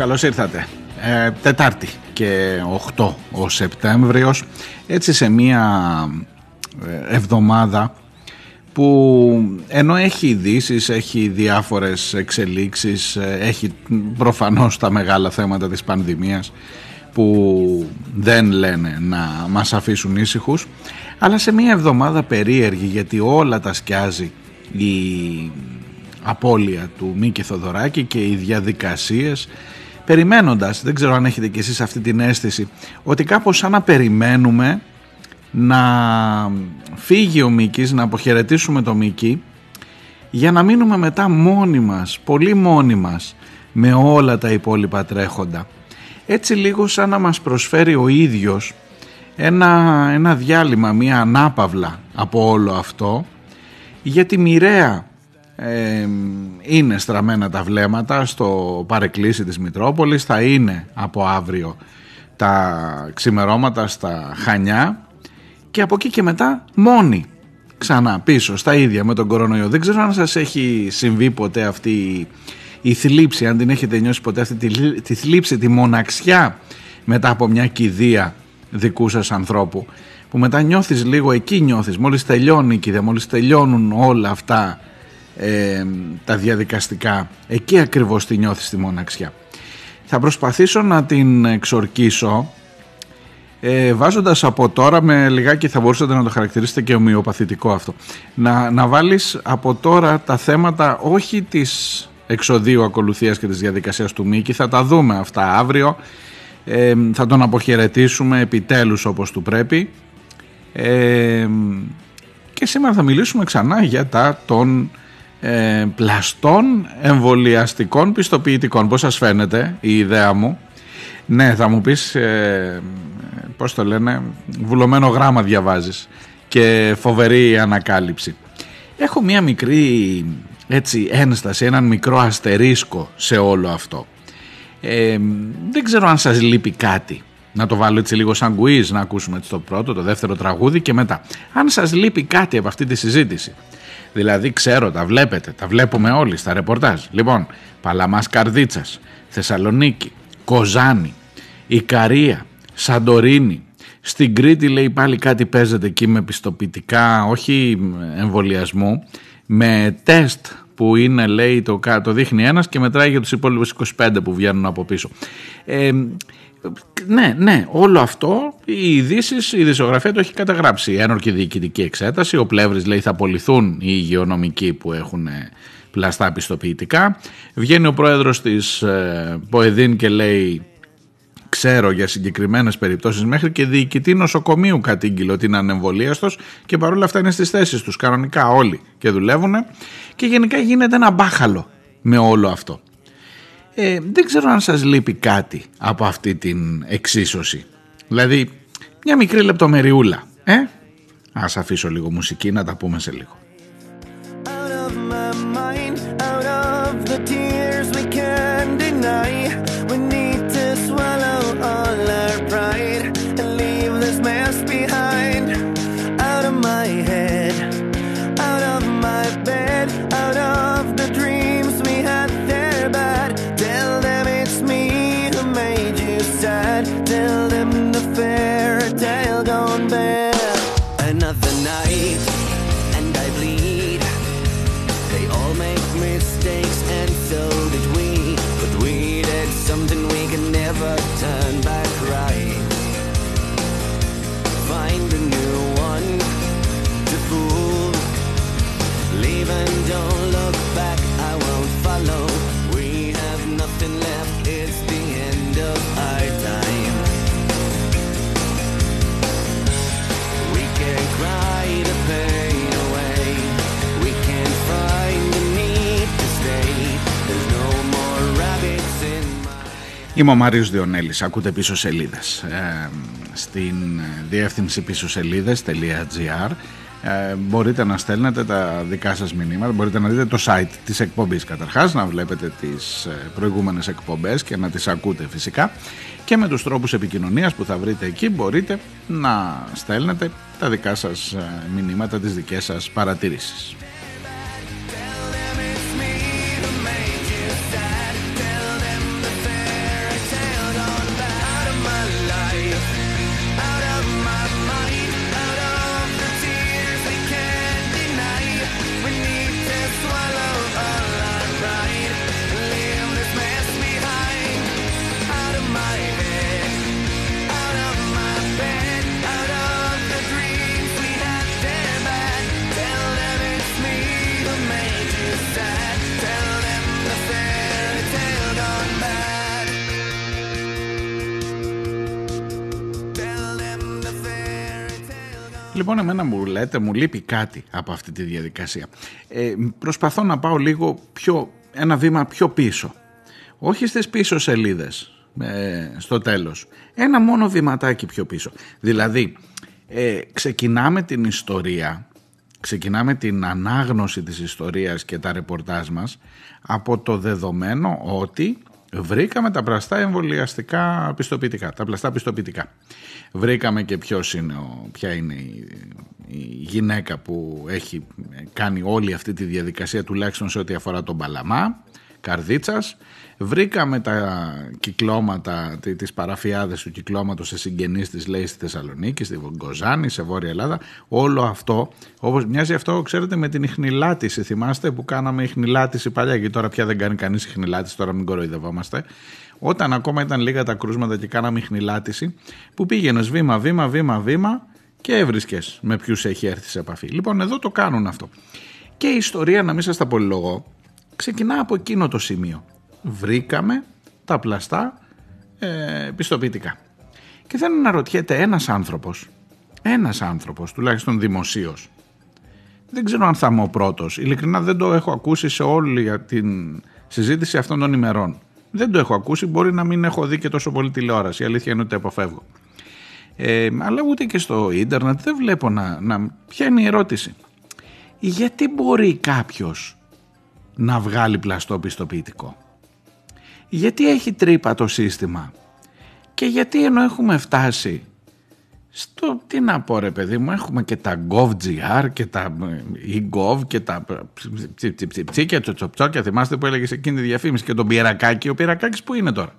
Καλώς τους, καλώς ήρθατε. Ε, τετάρτη και 8 ο Σεπτέμβριος, έτσι σε μία ε, εβδομάδα που ενώ έχει ειδήσεις, έχει διάφορες εξελίξεις, ε, έχει προφανώς τα μεγάλα θέματα της πανδημίας που δεν λένε να μας αφήσουν ήσυχους, αλλά σε μία εβδομάδα περίεργη γιατί όλα τα σκιάζει η απώλεια του Μίκη Θοδωράκη και οι διαδικασίες περιμένοντας, δεν ξέρω αν έχετε κι εσείς αυτή την αίσθηση, ότι κάπως σαν να περιμένουμε να φύγει ο Μίκης, να αποχαιρετήσουμε το Μίκη για να μείνουμε μετά μόνοι μας, πολύ μόνοι μας με όλα τα υπόλοιπα τρέχοντα. Έτσι λίγο σαν να μας προσφέρει ο ίδιος ένα, ένα διάλειμμα, μια ανάπαυλα από όλο αυτό γιατί μοιραία είναι στραμμένα τα βλέμματα στο παρεκκλήσι της Μητρόπολης. Θα είναι από αύριο τα ξημερώματα στα Χανιά και από εκεί και μετά μόνοι ξανά πίσω στα ίδια με τον κορονοϊό. Δεν ξέρω αν σας έχει συμβεί ποτέ αυτή η θλίψη αν την έχετε νιώσει ποτέ αυτή τη, τη θλίψη, τη μοναξιά μετά από μια κηδεία δικού σας ανθρώπου που μετά νιώθεις λίγο εκεί νιώθεις. Μόλις τελειώνει η κηδεία μόλις τελειώνουν όλα αυτά ε, τα διαδικαστικά. Εκεί ακριβώς τη νιώθεις τη μοναξιά. Θα προσπαθήσω να την εξορκίσω ε, βάζοντας από τώρα με λιγάκι θα μπορούσατε να το χαρακτηρίσετε και ομοιοπαθητικό αυτό. Να, να βάλεις από τώρα τα θέματα όχι της εξοδίου ακολουθίας και της διαδικασίας του Μίκη. Θα τα δούμε αυτά αύριο. Ε, θα τον αποχαιρετήσουμε επιτέλους όπως του πρέπει. Ε, και σήμερα θα μιλήσουμε ξανά για τα των ε, πλαστών εμβολιαστικών πιστοποιητικών. Πώς σας φαίνεται η ιδέα μου; Ναι, θα μου πεις, ε, πώς το λένε, βουλωμένο γράμμα διαβάζεις και φοβερή ανακάλυψη. Έχω μία μικρή έτσι ένσταση, έναν μικρό αστερίσκο σε όλο αυτό. Ε, δεν ξέρω αν σας λείπει κάτι. Να το βάλω έτσι λίγο σαν quiz, να ακούσουμε έτσι το πρώτο, το δεύτερο τραγούδι και μετά. Αν σας λείπει κάτι από αυτή τη συζήτηση, Δηλαδή ξέρω, τα βλέπετε, τα βλέπουμε όλοι στα ρεπορτάζ. Λοιπόν, Παλαμάς Καρδίτσας, Θεσσαλονίκη, Κοζάνη, Ικαρία, Σαντορίνη. Στην Κρήτη λέει πάλι κάτι παίζεται εκεί με πιστοποιητικά, όχι εμβολιασμού, με τεστ που είναι λέει το, το δείχνει ένας και μετράει για τους υπόλοιπους 25 που βγαίνουν από πίσω. Ε, ναι, ναι, όλο αυτό οι ειδήσει, η ειδησιογραφία το έχει καταγράψει. Ένορκη διοικητική εξέταση. Ο Πλεύρης λέει θα απολυθούν οι υγειονομικοί που έχουν ε, πλαστά πιστοποιητικά. Βγαίνει ο πρόεδρος της ε, Ποεδίν και λέει ξέρω για συγκεκριμένες περιπτώσεις μέχρι και διοικητή νοσοκομείου κατήγγειλε ότι είναι ανεμβολίαστος και παρόλα αυτά είναι στις θέσεις τους κανονικά όλοι και δουλεύουν και γενικά γίνεται ένα μπάχαλο με όλο αυτό. Ε, δεν ξέρω αν σας λείπει κάτι από αυτή την εξίσωση. Δηλαδή, μια μικρή λεπτομεριούλα. Ε; Ας αφήσω λίγο μουσική να τα πούμε σε λίγο. Είμαι ο Μάριος Διονέλης, ακούτε πίσω σελίδες. Ε, στην διεύθυνση πίσω σελίδες.gr ε, μπορείτε να στέλνετε τα δικά σας μηνύματα, μπορείτε να δείτε το site της εκπομπής καταρχάς, να βλέπετε τις ε, προηγούμενες εκπομπές και να τις ακούτε φυσικά. Και με τους τρόπους επικοινωνίας που θα βρείτε εκεί μπορείτε να στέλνετε τα δικά σας ε, μηνύματα, τις δικές σας παρατηρήσεις. Λοιπόν, εμένα μου λέτε, μου λείπει κάτι από αυτή τη διαδικασία. Ε, προσπαθώ να πάω λίγο πιο, ένα βήμα πιο πίσω. Όχι στις πίσω σελίδες, ε, στο τέλος. Ένα μόνο βηματάκι πιο πίσω. Δηλαδή, ε, ξεκινάμε την ιστορία, ξεκινάμε την ανάγνωση της ιστορίας και τα ρεπορτάζ μας από το δεδομένο ότι βρήκαμε τα πλαστά εμβολιαστικά πιστοποιητικά, τα πλαστά πιστοποιητικά. Βρήκαμε και ποιος είναι ο, ποια είναι η, γυναίκα που έχει κάνει όλη αυτή τη διαδικασία τουλάχιστον σε ό,τι αφορά τον Παλαμά, Καρδίτσας. Βρήκαμε τα κυκλώματα, τις παραφιάδες του κυκλώματος σε συγγενείς της λέει στη Θεσσαλονίκη, στη Γκοζάνη, σε Βόρεια Ελλάδα. Όλο αυτό, όπως μοιάζει αυτό, ξέρετε, με την ιχνηλάτηση. Θυμάστε που κάναμε ιχνηλάτηση παλιά και τώρα πια δεν κάνει κανείς ιχνηλάτηση, τώρα μην κοροϊδευόμαστε όταν ακόμα ήταν λίγα τα κρούσματα και κάναμε χνηλάτιση, που πήγαινες βήμα, βήμα, βήμα, βήμα και έβρισκες με ποιους έχει έρθει σε επαφή. Λοιπόν, εδώ το κάνουν αυτό. Και η ιστορία, να μην σας τα πολυλογώ, ξεκινά από εκείνο το σημείο. Βρήκαμε τα πλαστά ε, πιστοποιητικά. Και θέλω να ρωτιέται ένας άνθρωπος, ένας άνθρωπος, τουλάχιστον δημοσίως, δεν ξέρω αν θα είμαι ο πρώτος, ειλικρινά δεν το έχω ακούσει σε όλη την συζήτηση αυτών των ημερών. Δεν το έχω ακούσει, μπορεί να μην έχω δει και τόσο πολύ τηλεόραση. Η αλήθεια είναι ότι αποφεύγω. Ε, αλλά ούτε και στο ίντερνετ δεν βλέπω να, να... Ποια είναι η ερώτηση. Γιατί μπορεί κάποιος να βγάλει πλαστό πιστοποιητικό; Γιατί έχει τρύπα το σύστημα; Και γιατί ενώ έχουμε φτάσει στο, τι να πω ρε παιδί μου, έχουμε και τα GovGR και τα e-Gov και τα ψιψιψιψι και το τσοπτσόκια, θυμάστε που έλεγες σε εκείνη τη διαφήμιση και τον Πιερακάκη, ο Πιερακάκης που είναι τώρα;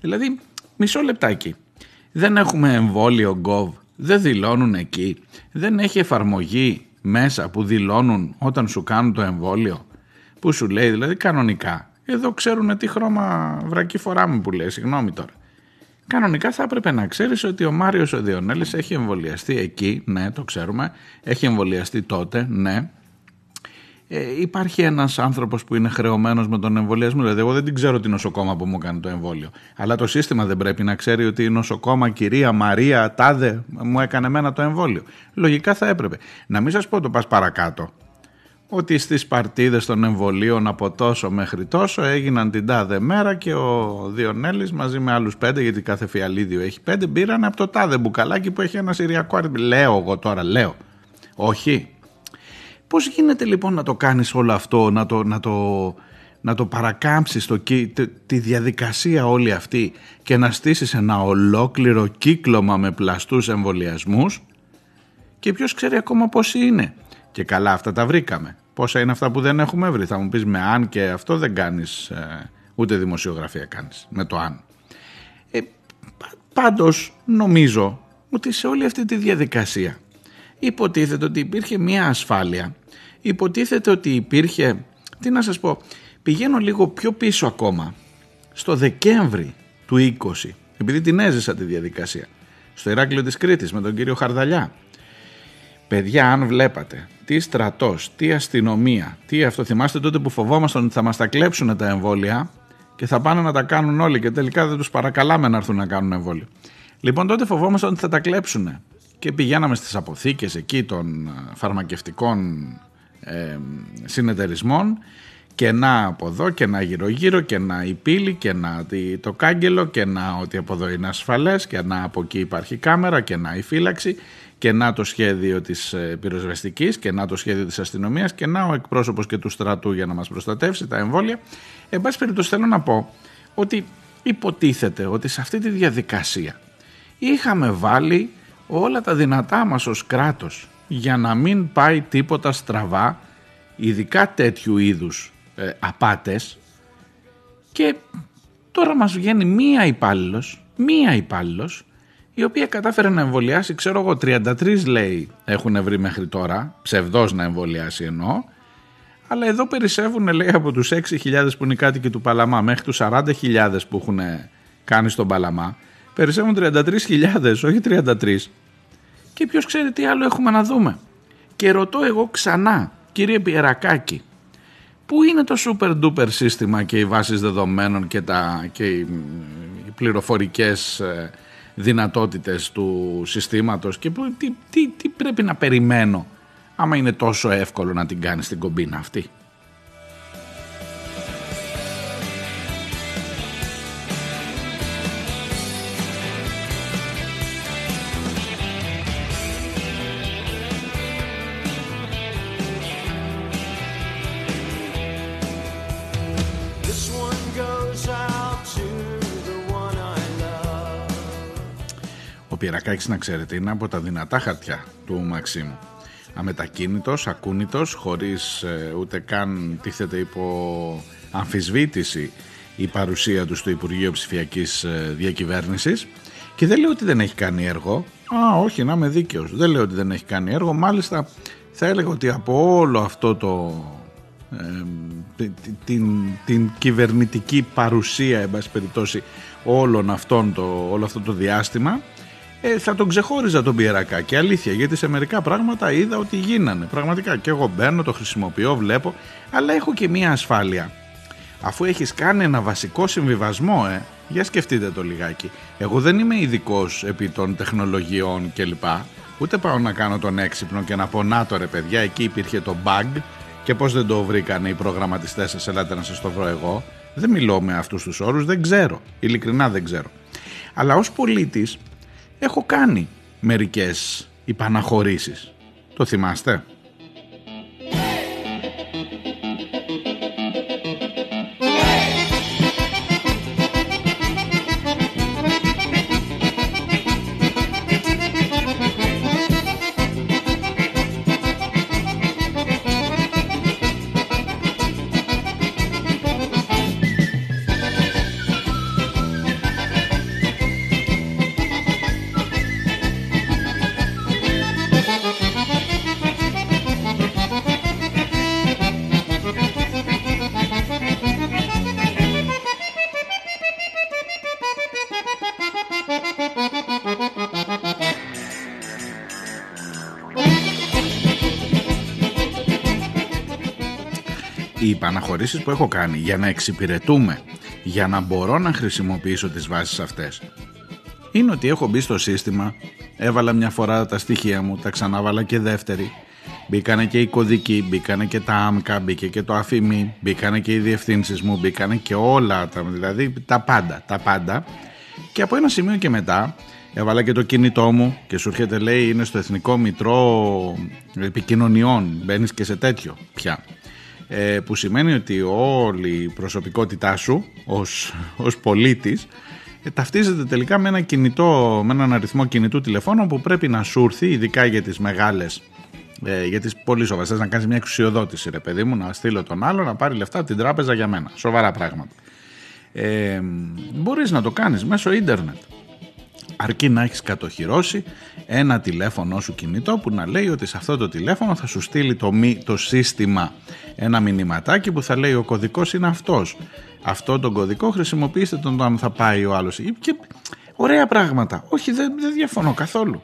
Δηλαδή, μισό λεπτάκι. Δεν έχουμε εμβόλιο Gov, δεν δηλώνουν εκεί, δεν έχει εφαρμογή μέσα που δηλώνουν όταν σου κάνουν το εμβόλιο, που σου λέει δηλαδή κανονικά. Εδώ ξέρουν τι χρώμα βρακή φοράμε που λέει, συγγνώμη τώρα. Κανονικά θα έπρεπε να ξέρεις ότι ο Μάριος ο Διονέλης έχει εμβολιαστεί εκεί, ναι το ξέρουμε, έχει εμβολιαστεί τότε, ναι. Ε, υπάρχει ένας άνθρωπος που είναι χρεωμένος με τον εμβολιασμό, δηλαδή εγώ δεν την ξέρω την νοσοκόμα που μου κάνει το εμβόλιο, αλλά το σύστημα δεν πρέπει να ξέρει ότι η νοσοκόμα κυρία Μαρία Τάδε μου έκανε εμένα το εμβόλιο. Λογικά θα έπρεπε. Να μην σας πω το πας παρακάτω, ότι στις παρτίδες των εμβολίων από τόσο μέχρι τόσο έγιναν την τάδε μέρα και ο Διονέλης μαζί με άλλους πέντε γιατί κάθε φιαλίδιο έχει πέντε πήραν από το τάδε μπουκαλάκι που έχει ένα συριακό αριθμό. Λέω εγώ τώρα, λέω. Όχι. Πώς γίνεται λοιπόν να το κάνεις όλο αυτό, να το, να το, να το παρακάμψεις το, τη διαδικασία όλη αυτή και να στήσεις ένα ολόκληρο κύκλωμα με πλαστούς εμβολιασμούς; Και ποιος ξέρει ακόμα πόσοι είναι; Και καλά αυτά τα βρήκαμε. Πόσα είναι αυτά που δεν έχουμε βρει; Θα μου πεις με αν και αυτό δεν κάνεις ε, ούτε δημοσιογραφία κάνεις με το αν. Ε, πάντως νομίζω ότι σε όλη αυτή τη διαδικασία υποτίθεται ότι υπήρχε μια ασφάλεια. Υποτίθεται ότι υπήρχε, τι να σας πω, πηγαίνω λίγο πιο πίσω ακόμα, στο Δεκέμβρη του 20, επειδή την έζησα τη διαδικασία, στο Ηράκλειο της Κρήτης με τον κύριο Χαρδαλιά. Παιδιά, αν βλέπατε τι στρατός, τι αστυνομία, τι αυτό. Θυμάστε τότε που φοβόμασταν ότι θα μας τα κλέψουν τα εμβόλια και θα πάνε να τα κάνουν όλοι και τελικά δεν τους παρακαλάμε να έρθουν να κάνουν εμβόλιο. Λοιπόν, τότε φοβόμασταν ότι θα τα κλέψουν και πηγαίναμε στις αποθήκες εκεί των ε, φαρμακευτικών ε, συνεταιρισμών και να από εδώ και να γύρω γύρω και να η πύλη και να το κάγκελο και να ότι από εδώ είναι ασφαλές και να από εκεί υπάρχει κάμερα και να η φύλαξη και να το σχέδιο της ε, πυροσβεστικής και να το σχέδιο της αστυνομίας και να ο εκπρόσωπος και του στρατού για να μας προστατεύσει τα εμβόλια. Εν πάση περιπτώσει θέλω να πω ότι υποτίθεται ότι σε αυτή τη διαδικασία είχαμε βάλει όλα τα δυνατά μας ως κράτος για να μην πάει τίποτα στραβά ειδικά τέτοιου είδους ε, απάτες και τώρα μας βγαίνει μία υπάλληλος, μία υπάλληλος, η οποία κατάφερε να εμβολιάσει, ξέρω εγώ, 33 λέει έχουν βρει μέχρι τώρα, ψευδός να εμβολιάσει εννοώ, αλλά εδώ περισσεύουν λέει από τους 6.000 που είναι οι κάτοικοι του Παλαμά μέχρι τους 40.000 που έχουν κάνει στον Παλαμά, περισσεύουν 33.000, όχι 33. Και ποιος ξέρει τι άλλο έχουμε να δούμε. Και ρωτώ εγώ ξανά, κύριε Πιερακάκη, Πού είναι το super duper σύστημα και οι βάσεις δεδομένων και, τα, και οι, οι πληροφορικές ε, δυνατότητες του συστήματος και τι, τι, τι πρέπει να περιμένω άμα είναι τόσο εύκολο να την κάνεις την κομπίνα αυτή. Ο Πυρακάκης να ξέρετε είναι από τα δυνατά χαρτιά του Μαξίμου. Αμετακίνητος, ακούνητος, χωρίς ε, ούτε καν τίθεται υπό αμφισβήτηση η παρουσία τους στο Υπουργείο Ψηφιακής ε, Διακυβέρνησης και δεν λέω ότι δεν έχει κάνει έργο. Α, όχι, να είμαι δίκαιος. Δεν λέω ότι δεν έχει κάνει έργο. Μάλιστα θα έλεγα ότι από όλο αυτό το ε, την, την κυβερνητική παρουσία εν πάση περιπτώσει όλων αυτών το, όλο αυτό το διάστημα ε, θα τον ξεχώριζα τον και Αλήθεια, γιατί σε μερικά πράγματα είδα ότι γίνανε. Πραγματικά και εγώ μπαίνω, το χρησιμοποιώ, βλέπω, αλλά έχω και μία ασφάλεια. Αφού έχεις κάνει ένα βασικό συμβιβασμό, ε, για σκεφτείτε το λιγάκι. Εγώ δεν είμαι ειδικός επί των τεχνολογιών κλπ. Ούτε πάω να κάνω τον έξυπνο και να πω να το ρε παιδιά, εκεί υπήρχε το bug και πώς δεν το βρήκανε οι προγραμματιστές σας, ελάτε να σας το βρω εγώ. Δεν μιλώ με αυτούς τους όρους, δεν ξέρω. Ειλικρινά δεν ξέρω. Αλλά ως πολίτης έχω κάνει μερικές υπαναχωρήσεις. Το θυμάστε; Παραχωρήσεις που έχω κάνει για να εξυπηρετούμε, για να μπορώ να χρησιμοποιήσω τις βάσεις αυτές, είναι ότι έχω μπει στο σύστημα, έβαλα μια φορά τα στοιχεία μου, τα ξανάβαλα και δεύτερη, μπήκανε και οι κωδικοί, μπήκανε και τα άμκα, μπήκε και το αφημί, μπήκανε και οι διευθύνσεις μου, μπήκανε και όλα, τα, δηλαδή τα πάντα, τα πάντα. Και από ένα σημείο και μετά έβαλα και το κινητό μου και σου έρχεται λέει είναι στο Εθνικό Μητρό Επικοινωνιών, μπαίνεις και σε τέτοιο πια. Ε, που σημαίνει ότι όλη η προσωπικότητά σου ως, ως πολίτης ε, ταυτίζεται τελικά με, ένα κινητό, με έναν αριθμό κινητού τηλεφώνου που πρέπει να σου έρθει ειδικά για τις μεγάλες ε, για τις πολύ σοβαρές. Να κάνεις μια εξουσιοδότηση ρε παιδί μου να στείλω τον άλλο να πάρει λεφτά από την τράπεζα για μένα. Σοβαρά πράγματα. Ε, μπορείς να το κάνεις μέσω ίντερνετ αρκεί να έχεις κατοχυρώσει ένα τηλέφωνο σου κινητό που να λέει ότι σε αυτό το τηλέφωνο θα σου στείλει το, το σύστημα ένα μηνυματάκι που θα λέει ο κωδικός είναι αυτός. Αυτό τον κωδικό χρησιμοποιήστε τον όταν θα πάει ο άλλος. Και ωραία πράγματα. Όχι δεν, δεν διαφωνώ καθόλου.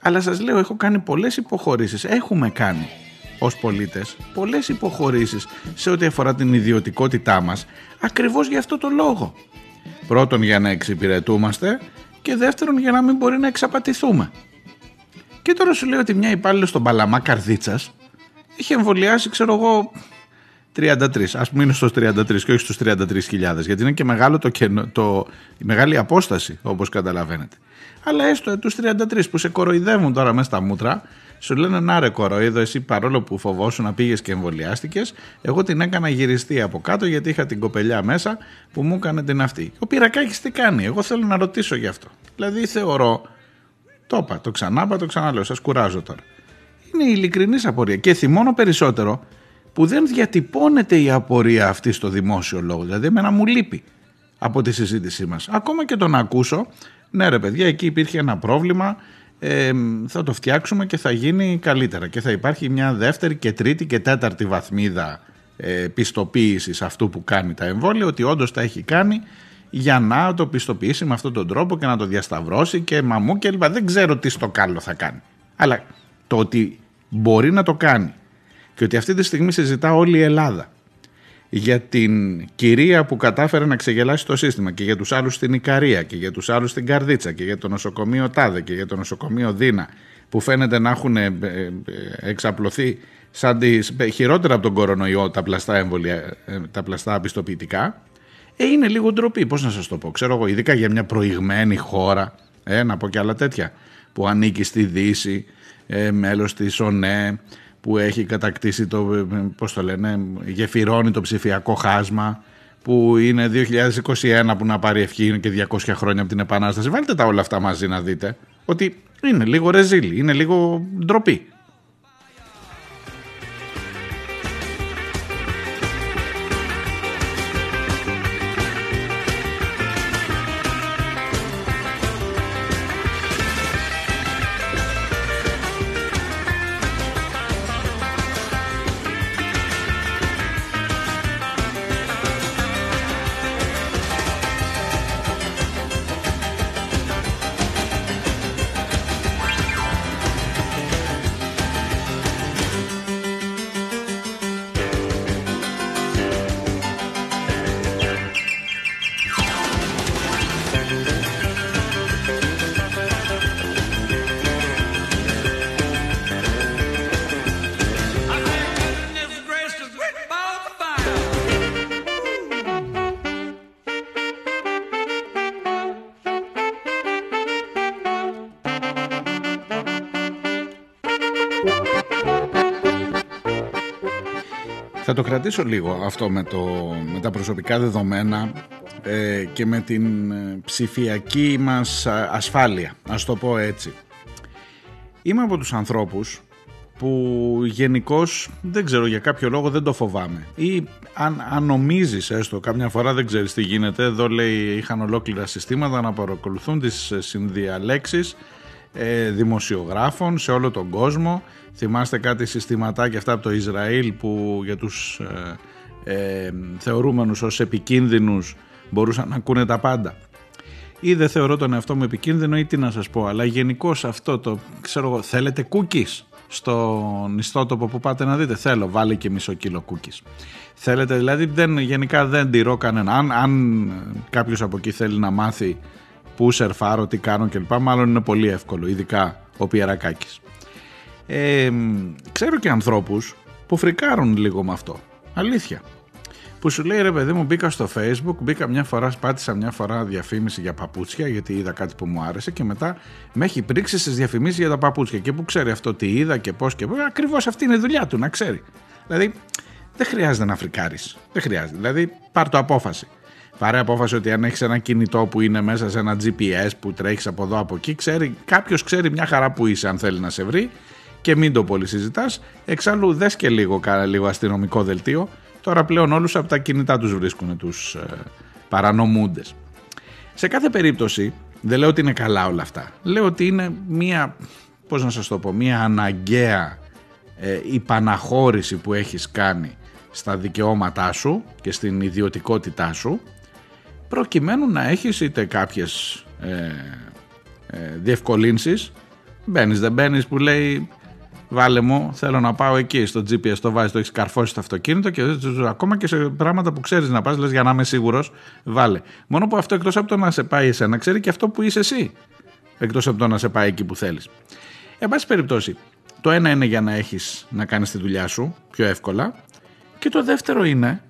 Αλλά σας λέω έχω κάνει πολλές υποχωρήσεις. Έχουμε κάνει ως πολίτες πολλές υποχωρήσεις σε ό,τι αφορά την ιδιωτικότητά μας ακριβώς για αυτό το λόγο. Πρώτον για να εξυπηρετούμαστε και δεύτερον για να μην μπορεί να εξαπατηθούμε. Και τώρα σου λέω ότι μια υπάλληλος στον Παλαμά Καρδίτσας είχε εμβολιάσει, ξέρω εγώ, 33. Ας μείνω στους 33 και όχι στους 33.000 γιατί είναι και μεγάλο το, το, η μεγάλη απόσταση όπως καταλαβαίνετε. Αλλά έστω τους 33 που σε κοροϊδεύουν τώρα μέσα στα μούτρα σου λένε να ρε κοροϊδό εσύ παρόλο που φοβόσουν να πήγες και εμβολιάστηκες, εγώ την έκανα γυριστή από κάτω γιατί είχα την κοπελιά μέσα που μου έκανε την αυτή. Ο Πυρακάκης τι κάνει, εγώ θέλω να ρωτήσω γι' αυτό. Δηλαδή θεωρώ, το είπα, το ξανάπα, το ξαναλέω, σας κουράζω τώρα. Είναι ειλικρινή απορία και θυμώνω περισσότερο που δεν διατυπώνεται η απορία αυτή στο δημόσιο λόγο. Δηλαδή, εμένα μου λείπει από τη συζήτησή μας. Ακόμα και τον ακούσω, ναι ρε παιδιά, εκεί υπήρχε ένα πρόβλημα, ε, θα το φτιάξουμε και θα γίνει καλύτερα και θα υπάρχει μια δεύτερη και τρίτη και τέταρτη βαθμίδα ε, πιστοποίησης αυτού που κάνει τα εμβόλια, ότι όντως τα έχει κάνει για να το πιστοποιήσει με αυτόν τον τρόπο και να το διασταυρώσει και μαμού και λοιπά. Δεν ξέρω τι στο καλό θα κάνει. Αλλά το ότι μπορεί να το κάνει και ότι αυτή τη στιγμή συζητά όλη η Ελλάδα για την κυρία που κατάφερε να ξεγελάσει το σύστημα και για τους άλλους στην Ικαρία και για τους άλλους στην Καρδίτσα και για το νοσοκομείο Τάδε και για το νοσοκομείο Δίνα που φαίνεται να έχουν ε, ε, εξαπλωθεί σαν τις, ε, χειρότερα από τον κορονοϊό τα πλαστά, εμβολια, τα πλαστά πιστοποιητικά ε, είναι λίγο ντροπή, πώς να σας το πω, ξέρω εγώ, ειδικά για μια προηγμένη χώρα, ε, να πω και άλλα τέτοια, που ανήκει στη Δύση, ε, μέλος της ΟΝΕ, που έχει κατακτήσει το, πώς το λένε, γεφυρώνει το ψηφιακό χάσμα, που είναι 2021 που να πάρει ευχή και 200 χρόνια από την Επανάσταση. Βάλτε τα όλα αυτά μαζί να δείτε ότι είναι λίγο ρεζίλι, είναι λίγο ντροπή. Θα το κρατήσω λίγο αυτό με, το, με τα προσωπικά δεδομένα ε, και με την ε, ψηφιακή μας ασφάλεια, ας το πω έτσι. Είμαι από τους ανθρώπους που γενικώς δεν ξέρω για κάποιο λόγο δεν το φοβάμαι. Ή αν, αν νομίζεις έστω καμιά φορά δεν ξέρεις τι γίνεται εδώ λέει είχαν ολόκληρα συστήματα να παρακολουθούν τις συνδιαλέξεις ε, δημοσιογράφων σε όλο τον κόσμο Θυμάστε κάτι συστηματάκια αυτά από το Ισραήλ που για τους ε, ε, θεωρούμενους ως επικίνδυνους μπορούσαν να ακούνε τα πάντα. Ή δεν θεωρώ τον εαυτό μου επικίνδυνο ή τι να σας πω, αλλά γενικώ αυτό το ξέρω εγώ, θέλετε cookies στον ιστότοπο που πάτε να δείτε. Θέλω, βάλει και μισό κιλό cookies. Θέλετε, δηλαδή δεν, γενικά δεν τηρώ κανένα. Αν, αν κάποιος από εκεί θέλει να μάθει πού σερφάρω, τι κάνω κλπ. Μάλλον είναι πολύ εύκολο, ειδικά ο Πιερακάκης. Ε, ξέρω και ανθρώπους που φρικάρουν λίγο με αυτό. Αλήθεια. Που σου λέει ρε παιδί μου μπήκα στο facebook, μπήκα μια φορά, πάτησα μια φορά διαφήμιση για παπούτσια γιατί είδα κάτι που μου άρεσε και μετά με έχει πρίξει στις διαφημίσεις για τα παπούτσια και που ξέρει αυτό τι είδα και πώς και πώς, ακριβώς αυτή είναι η δουλειά του να ξέρει. Δηλαδή δεν χρειάζεται να φρικάρεις, δεν χρειάζεται, δηλαδή πάρ το απόφαση. Πάρε απόφαση ότι αν έχεις ένα κινητό που είναι μέσα σε ένα GPS που τρέχεις από εδώ από εκεί, ξέρει, κάποιος ξέρει μια χαρά που είσαι αν θέλει να σε βρει και μην το πολύ συζητάς. Εξάλλου, δες και λίγο, λίγο αστυνομικό δελτίο. Τώρα πλέον όλους από τα κινητά τους βρίσκουν τους ε, παρανομούντες. Σε κάθε περίπτωση, δεν λέω ότι είναι καλά όλα αυτά. Λέω ότι είναι μία, πώς να σας το πω, μία αναγκαία ε, υπαναχώρηση που έχεις κάνει στα δικαιώματά σου και στην ιδιωτικότητά σου προκειμένου να έχεις είτε κάποιες ε, ε, διευκολύνσεις μπαίνεις δεν μπαίνεις που λέει Βάλε μου, θέλω να πάω εκεί στο GPS, το βάζεις, το έχεις καρφώσει στο αυτοκίνητο και ακόμα και σε πράγματα που ξέρεις να πας, λες για να είμαι σίγουρος, βάλε. Μόνο που αυτό εκτός από το να σε πάει εσένα, ξέρει και αυτό που είσαι εσύ. Εκτός από το να σε πάει εκεί που θέλεις. Εν πάση περιπτώσει, το ένα είναι για να έχεις να κάνεις τη δουλειά σου πιο εύκολα Και το δεύτερο είναι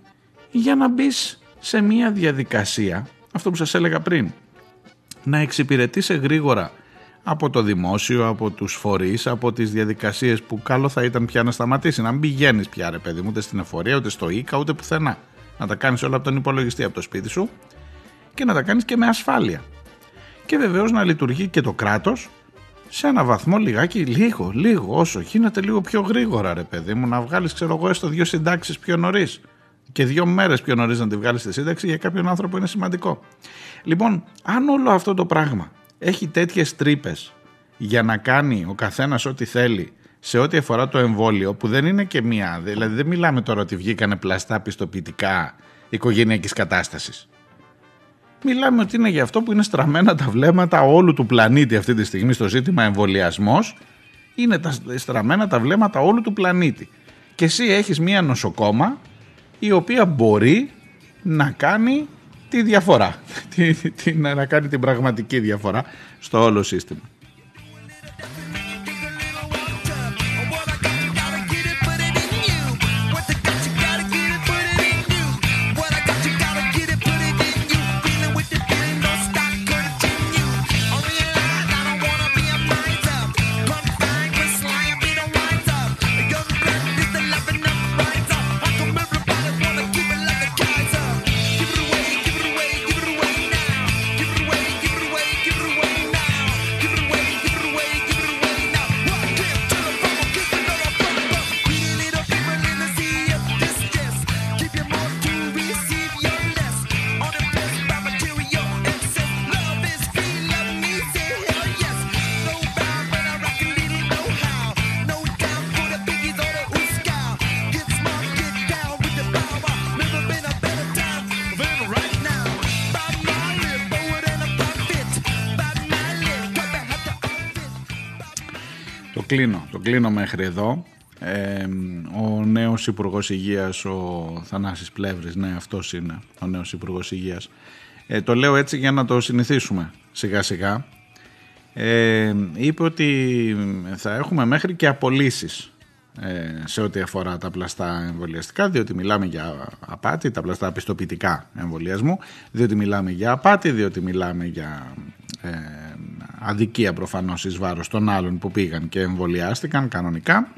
για να μπεις σε μια διαδικασία, αυτό που σας έλεγα πριν, να εξυπηρετήσει γρήγορα από το δημόσιο, από τους φορείς, από τις διαδικασίες που καλό θα ήταν πια να σταματήσει, να μην πηγαίνεις πια ρε παιδί μου, ούτε στην εφορία, ούτε στο ΙΚΑ, ούτε πουθενά. Να τα κάνεις όλα από τον υπολογιστή, από το σπίτι σου και να τα κάνεις και με ασφάλεια. Και βεβαίως να λειτουργεί και το κράτος σε ένα βαθμό λιγάκι, λίγο, λίγο, όσο γίνεται λίγο πιο γρήγορα ρε παιδί μου, να βγάλεις ξέρω εγώ έστω δύο συντάξεις πιο νωρίς. Και δύο μέρες πιο νωρίς να τη βγάλεις στη σύνταξη για κάποιον άνθρωπο είναι σημαντικό. Λοιπόν, αν όλο αυτό το πράγμα έχει τέτοιες τρύπες για να κάνει ο καθένας ό,τι θέλει σε ό,τι αφορά το εμβόλιο που δεν είναι και μία, δηλαδή δεν μιλάμε τώρα ότι βγήκανε πλαστά πιστοποιητικά οικογενειακής κατάστασης. Μιλάμε ότι είναι για αυτό που είναι στραμμένα τα βλέμματα όλου του πλανήτη αυτή τη στιγμή στο ζήτημα εμβολιασμός. Είναι τα στραμμένα τα βλέμματα όλου του πλανήτη. Και εσύ έχεις μία νοσοκόμα η οποία μπορεί να κάνει τη διαφορά, να κάνει την πραγματική διαφορά στο όλο σύστημα. Κλείνω, το κλείνω μέχρι εδώ. Ε, ο νέος υπουργός Υγείας, ο Θανάσης Πλεύρης, ναι αυτός είναι ο νέος υπουργός Υγείας. Ε, το λέω έτσι για να το συνηθίσουμε σιγά σιγά. Ε, είπε ότι θα έχουμε μέχρι και απολύσεις ε, σε ό,τι αφορά τα πλαστά εμβολιαστικά, διότι μιλάμε για απάτη, τα πλαστά πιστοποιητικά εμβολιασμού, διότι μιλάμε για απάτη, διότι μιλάμε για ε, αδικία προφανώς εις βάρος των άλλων που πήγαν και εμβολιάστηκαν κανονικά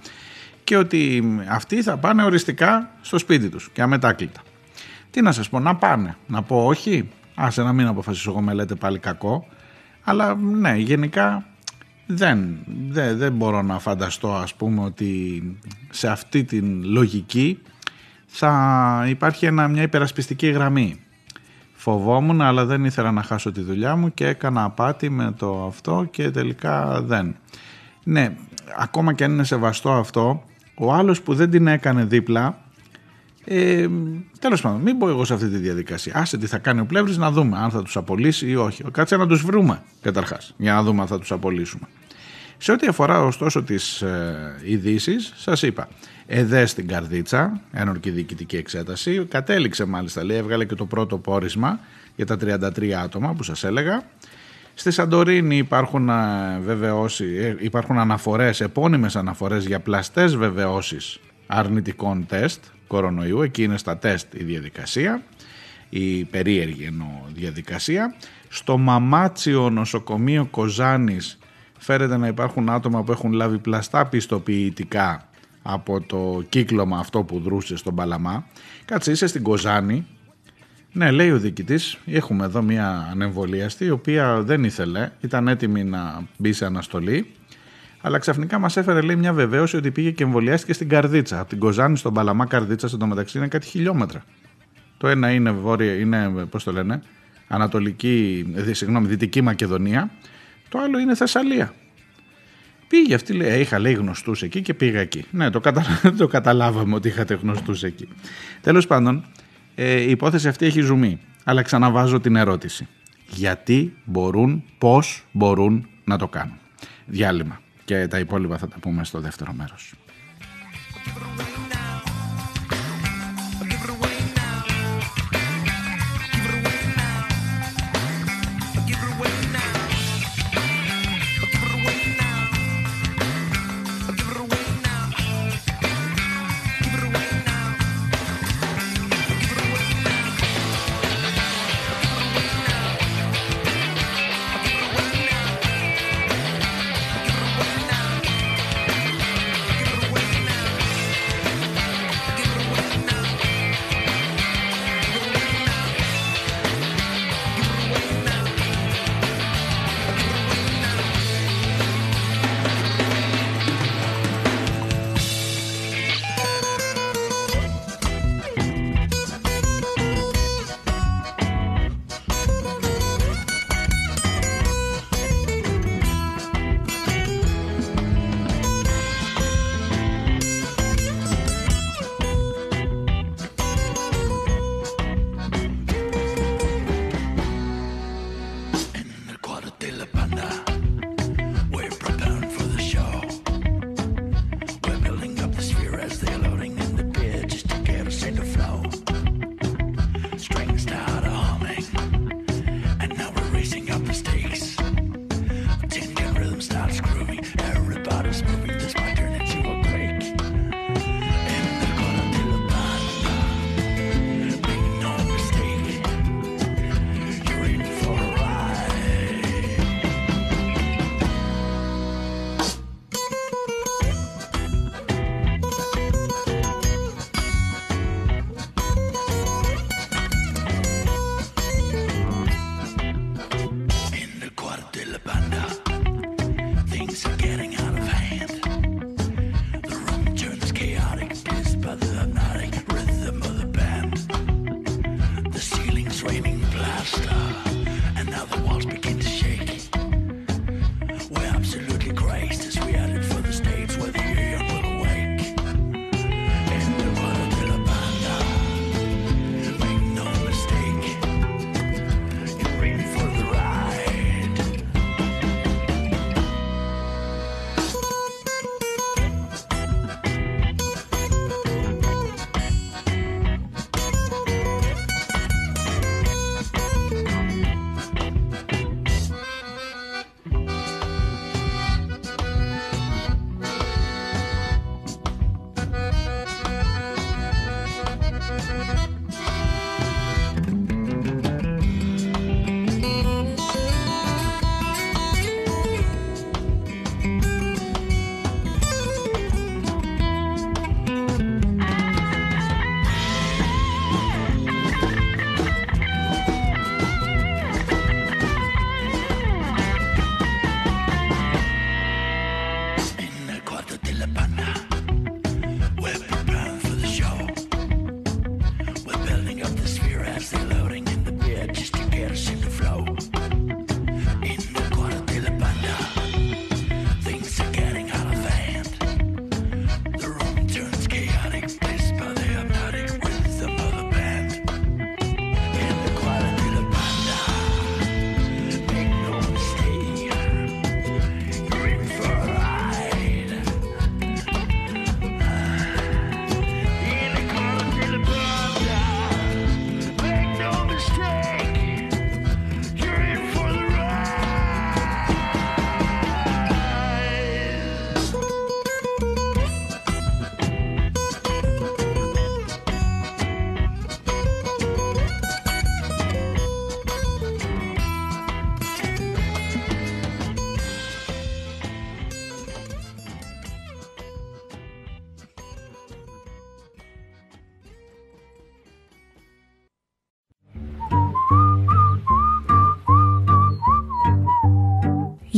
και ότι αυτοί θα πάνε οριστικά στο σπίτι τους και αμετάκλητα. Τι να σας πω, να πάνε, να πω όχι, άσε να μην αποφασίσω εγώ με λέτε πάλι κακό, αλλά ναι, γενικά δεν, δεν, δεν μπορώ να φανταστώ ας πούμε ότι σε αυτή την λογική θα υπάρχει ένα, μια υπερασπιστική γραμμή. Φοβόμουν αλλά δεν ήθελα να χάσω τη δουλειά μου και έκανα απάτη με το αυτό και τελικά δεν. Ναι, ακόμα και αν είναι σεβαστό αυτό, ο άλλος που δεν την έκανε δίπλα, ε, τέλος πάντων, μην πω εγώ σε αυτή τη διαδικασία. Άσε τι θα κάνει ο Πλεύρης να δούμε αν θα τους απολύσει ή όχι. Κάτσε να τους βρούμε καταρχάς για να δούμε αν θα τους απολύσουμε. Σε ό,τι αφορά ωστόσο τις ε, ειδήσεις, σας είπα, ΕΔΕ στην Καρδίτσα, ένορκη διοικητική εξέταση, κατέληξε μάλιστα, λέει, έβγαλε και το πρώτο πόρισμα για τα 33 άτομα που σας έλεγα. Στη Σαντορίνη υπάρχουν, ε, βεβαιώσει, ε, υπάρχουν αναφορές, επώνυμες αναφορές για πλαστές βεβαιώσεις αρνητικών τεστ κορονοϊού, εκεί είναι στα τεστ η διαδικασία, η περίεργη εννοώ διαδικασία. Στο Μαμάτσιο νοσοκομείο Κοζάνης φέρεται να υπάρχουν άτομα που έχουν λάβει πλαστά πιστοποιητικά από το κύκλωμα αυτό που δρούσε στον Παλαμά. Κάτσε, είσαι στην Κοζάνη. Ναι, λέει ο διοικητής, έχουμε εδώ μια ανεμβολίαστη, η οποία δεν ήθελε, ήταν έτοιμη να μπει σε αναστολή. Αλλά ξαφνικά μας έφερε λέει, μια βεβαίωση ότι πήγε και εμβολιάστηκε στην Καρδίτσα. Από την Κοζάνη στον Παλαμά Καρδίτσα, μεταξύ είναι κάτι χιλιόμετρα. Το ένα είναι βόρεια, είναι, πώς το λένε, Ανατολική, ε, συγγνώμη, Δυτική Μακεδονία το άλλο είναι Θεσσαλία. Πήγε αυτή, λέει, «Ε, είχα λέει γνωστούς εκεί και πήγα εκεί. Ναι, το, το καταλάβαμε ότι είχατε γνωστούς εκεί. Τέλος πάντων, ε, η υπόθεση αυτή έχει ζουμί. Αλλά ξαναβάζω την ερώτηση. Γιατί μπορούν, πώς μπορούν να το κάνουν. Διάλειμμα. Και τα υπόλοιπα θα τα πούμε στο δεύτερο μέρος.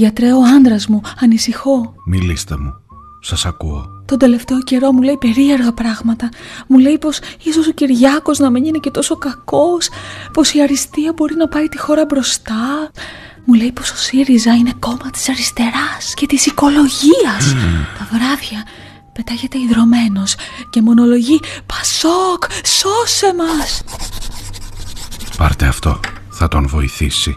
Γιατρέ, ο άντρας μου, ανησυχώ. Μιλήστε μου. Σας ακούω. Τον τελευταίο καιρό μου λέει περίεργα πράγματα. Μου λέει πως ίσως ο Κυριάκος να μην είναι και τόσο κακός, πως η αριστεία μπορεί να πάει τη χώρα μπροστά. Μου λέει πως ο ΣΥΡΙΖΑ είναι κόμμα της αριστεράς και της οικολογίας. Τα βράδια πετάγεται ιδρωμένο και μονολογεί Πασόκ, σώσε μας! Πάρτε αυτό, θα τον βοηθήσει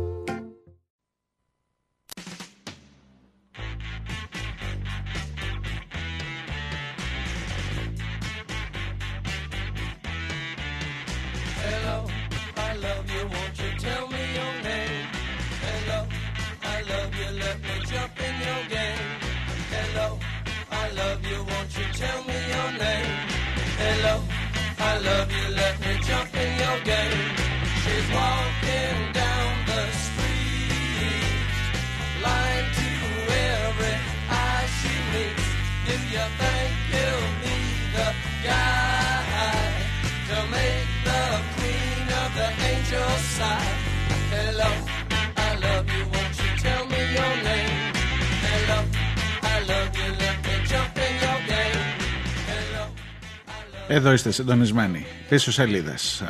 Εδώ είστε συντονισμένοι. Πίσω σελίδες.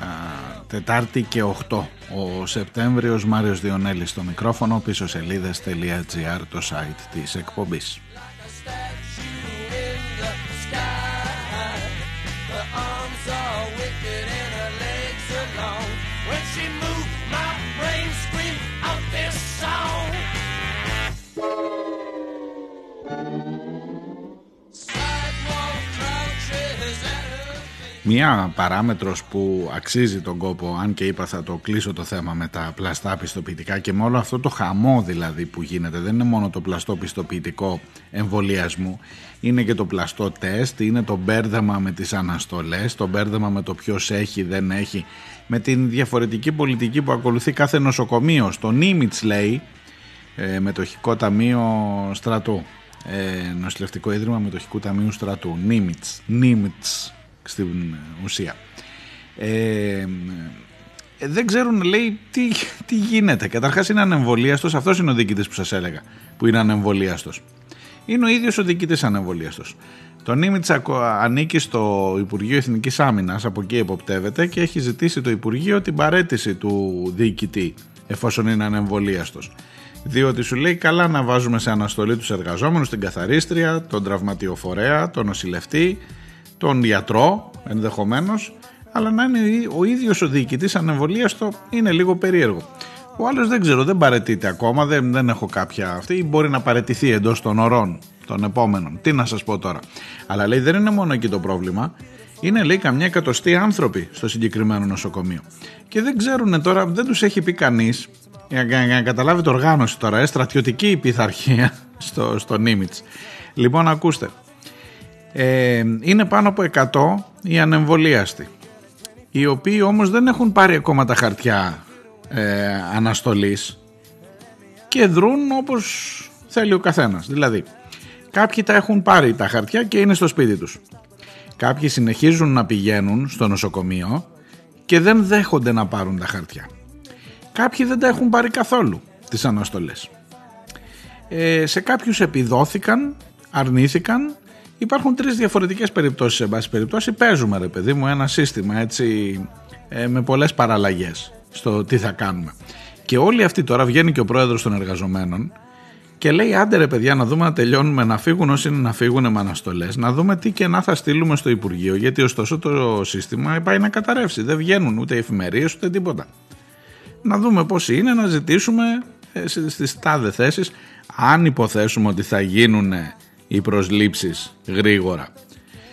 Τετάρτη και 8 ο Σεπτέμβριος Μάριος Διονέλης στο μικρόφωνο πίσω σελίδες.gr το site της εκπομπής. Μία παράμετρος που αξίζει τον κόπο, αν και είπα θα το κλείσω το θέμα με τα πλαστά πιστοποιητικά και με όλο αυτό το χαμό δηλαδή που γίνεται, δεν είναι μόνο το πλαστό πιστοποιητικό εμβολιασμού, είναι και το πλαστό τεστ, είναι το μπέρδεμα με τις αναστολές, το μπέρδεμα με το ποιος έχει, δεν έχει, με την διαφορετική πολιτική που ακολουθεί κάθε νοσοκομείο. Στο Νίμιτς λέει, ε, μετοχικό ταμείο στρατού, ε, νοσηλευτικό ίδρυμα μετοχικού ταμείου στρατού, Νίμιτς, Νίμιτς στην ουσία. Ε, ε, δεν ξέρουν, λέει, τι, τι γίνεται. Καταρχάς είναι ανεμβολίαστος. Αυτός είναι ο διοικητής που σας έλεγα, που είναι ανεμβολίαστος. Είναι ο ίδιος ο διοικητής ανεμβολίαστος. Το Νίμιτσα ανήκει στο Υπουργείο Εθνικής Άμυνας, από εκεί εποπτεύεται και έχει ζητήσει το Υπουργείο την παρέτηση του διοικητή, εφόσον είναι ανεμβολίαστος. Διότι σου λέει καλά να βάζουμε σε αναστολή τους εργαζόμενους, την καθαρίστρια, τον τραυματιοφορέα, τον νοσηλευτή, τον ιατρό ενδεχομένως, αλλά να είναι ο ίδιος ο διοικητής ανεμβολίαστο είναι λίγο περίεργο. Ο άλλος δεν ξέρω, δεν παρετείται ακόμα, δεν, δεν έχω κάποια αυτή, ή μπορεί να παρετηθεί εντός των ωρών των επόμενων. Τι να σας πω τώρα. Αλλά λέει δεν είναι μόνο εκεί το πρόβλημα. Είναι λέει καμιά εκατοστή άνθρωποι στο συγκεκριμένο νοσοκομείο. Και δεν ξέρουν τώρα, δεν τους έχει πει κανείς, για, να καταλάβει το οργάνωση τώρα, ε, στρατιωτική πειθαρχία στο, στο Νίμιτς. Λοιπόν, ακούστε. Ε, είναι πάνω από 100 οι ανεμβολίαστοι, οι οποίοι όμως δεν έχουν πάρει ακόμα τα χαρτιά ε, αναστολής και δρούν όπως θέλει ο καθένας. Δηλαδή, κάποιοι τα έχουν πάρει τα χαρτιά και είναι στο σπίτι τους. Κάποιοι συνεχίζουν να πηγαίνουν στο νοσοκομείο και δεν δέχονται να πάρουν τα χαρτιά. Κάποιοι δεν τα έχουν πάρει καθόλου τις αναστολές. Ε, σε κάποιους επιδόθηκαν, αρνήθηκαν. Υπάρχουν τρεις διαφορετικές περιπτώσεις σε βάση περιπτώσει. Παίζουμε ρε παιδί μου ένα σύστημα έτσι ε, με πολλές παραλλαγές στο τι θα κάνουμε. Και όλοι αυτοί τώρα βγαίνει και ο πρόεδρος των εργαζομένων και λέει άντε ρε παιδιά να δούμε να τελειώνουμε να φύγουν όσοι είναι να φύγουν με αναστολές, να δούμε τι κενά θα στείλουμε στο Υπουργείο γιατί ωστόσο το σύστημα πάει να καταρρεύσει. Δεν βγαίνουν ούτε εφημερίες ούτε τίποτα. Να δούμε πώς είναι, να ζητήσουμε ε, στις τάδε θέσεις αν υποθέσουμε ότι θα γίνουν οι προσλήψεις γρήγορα.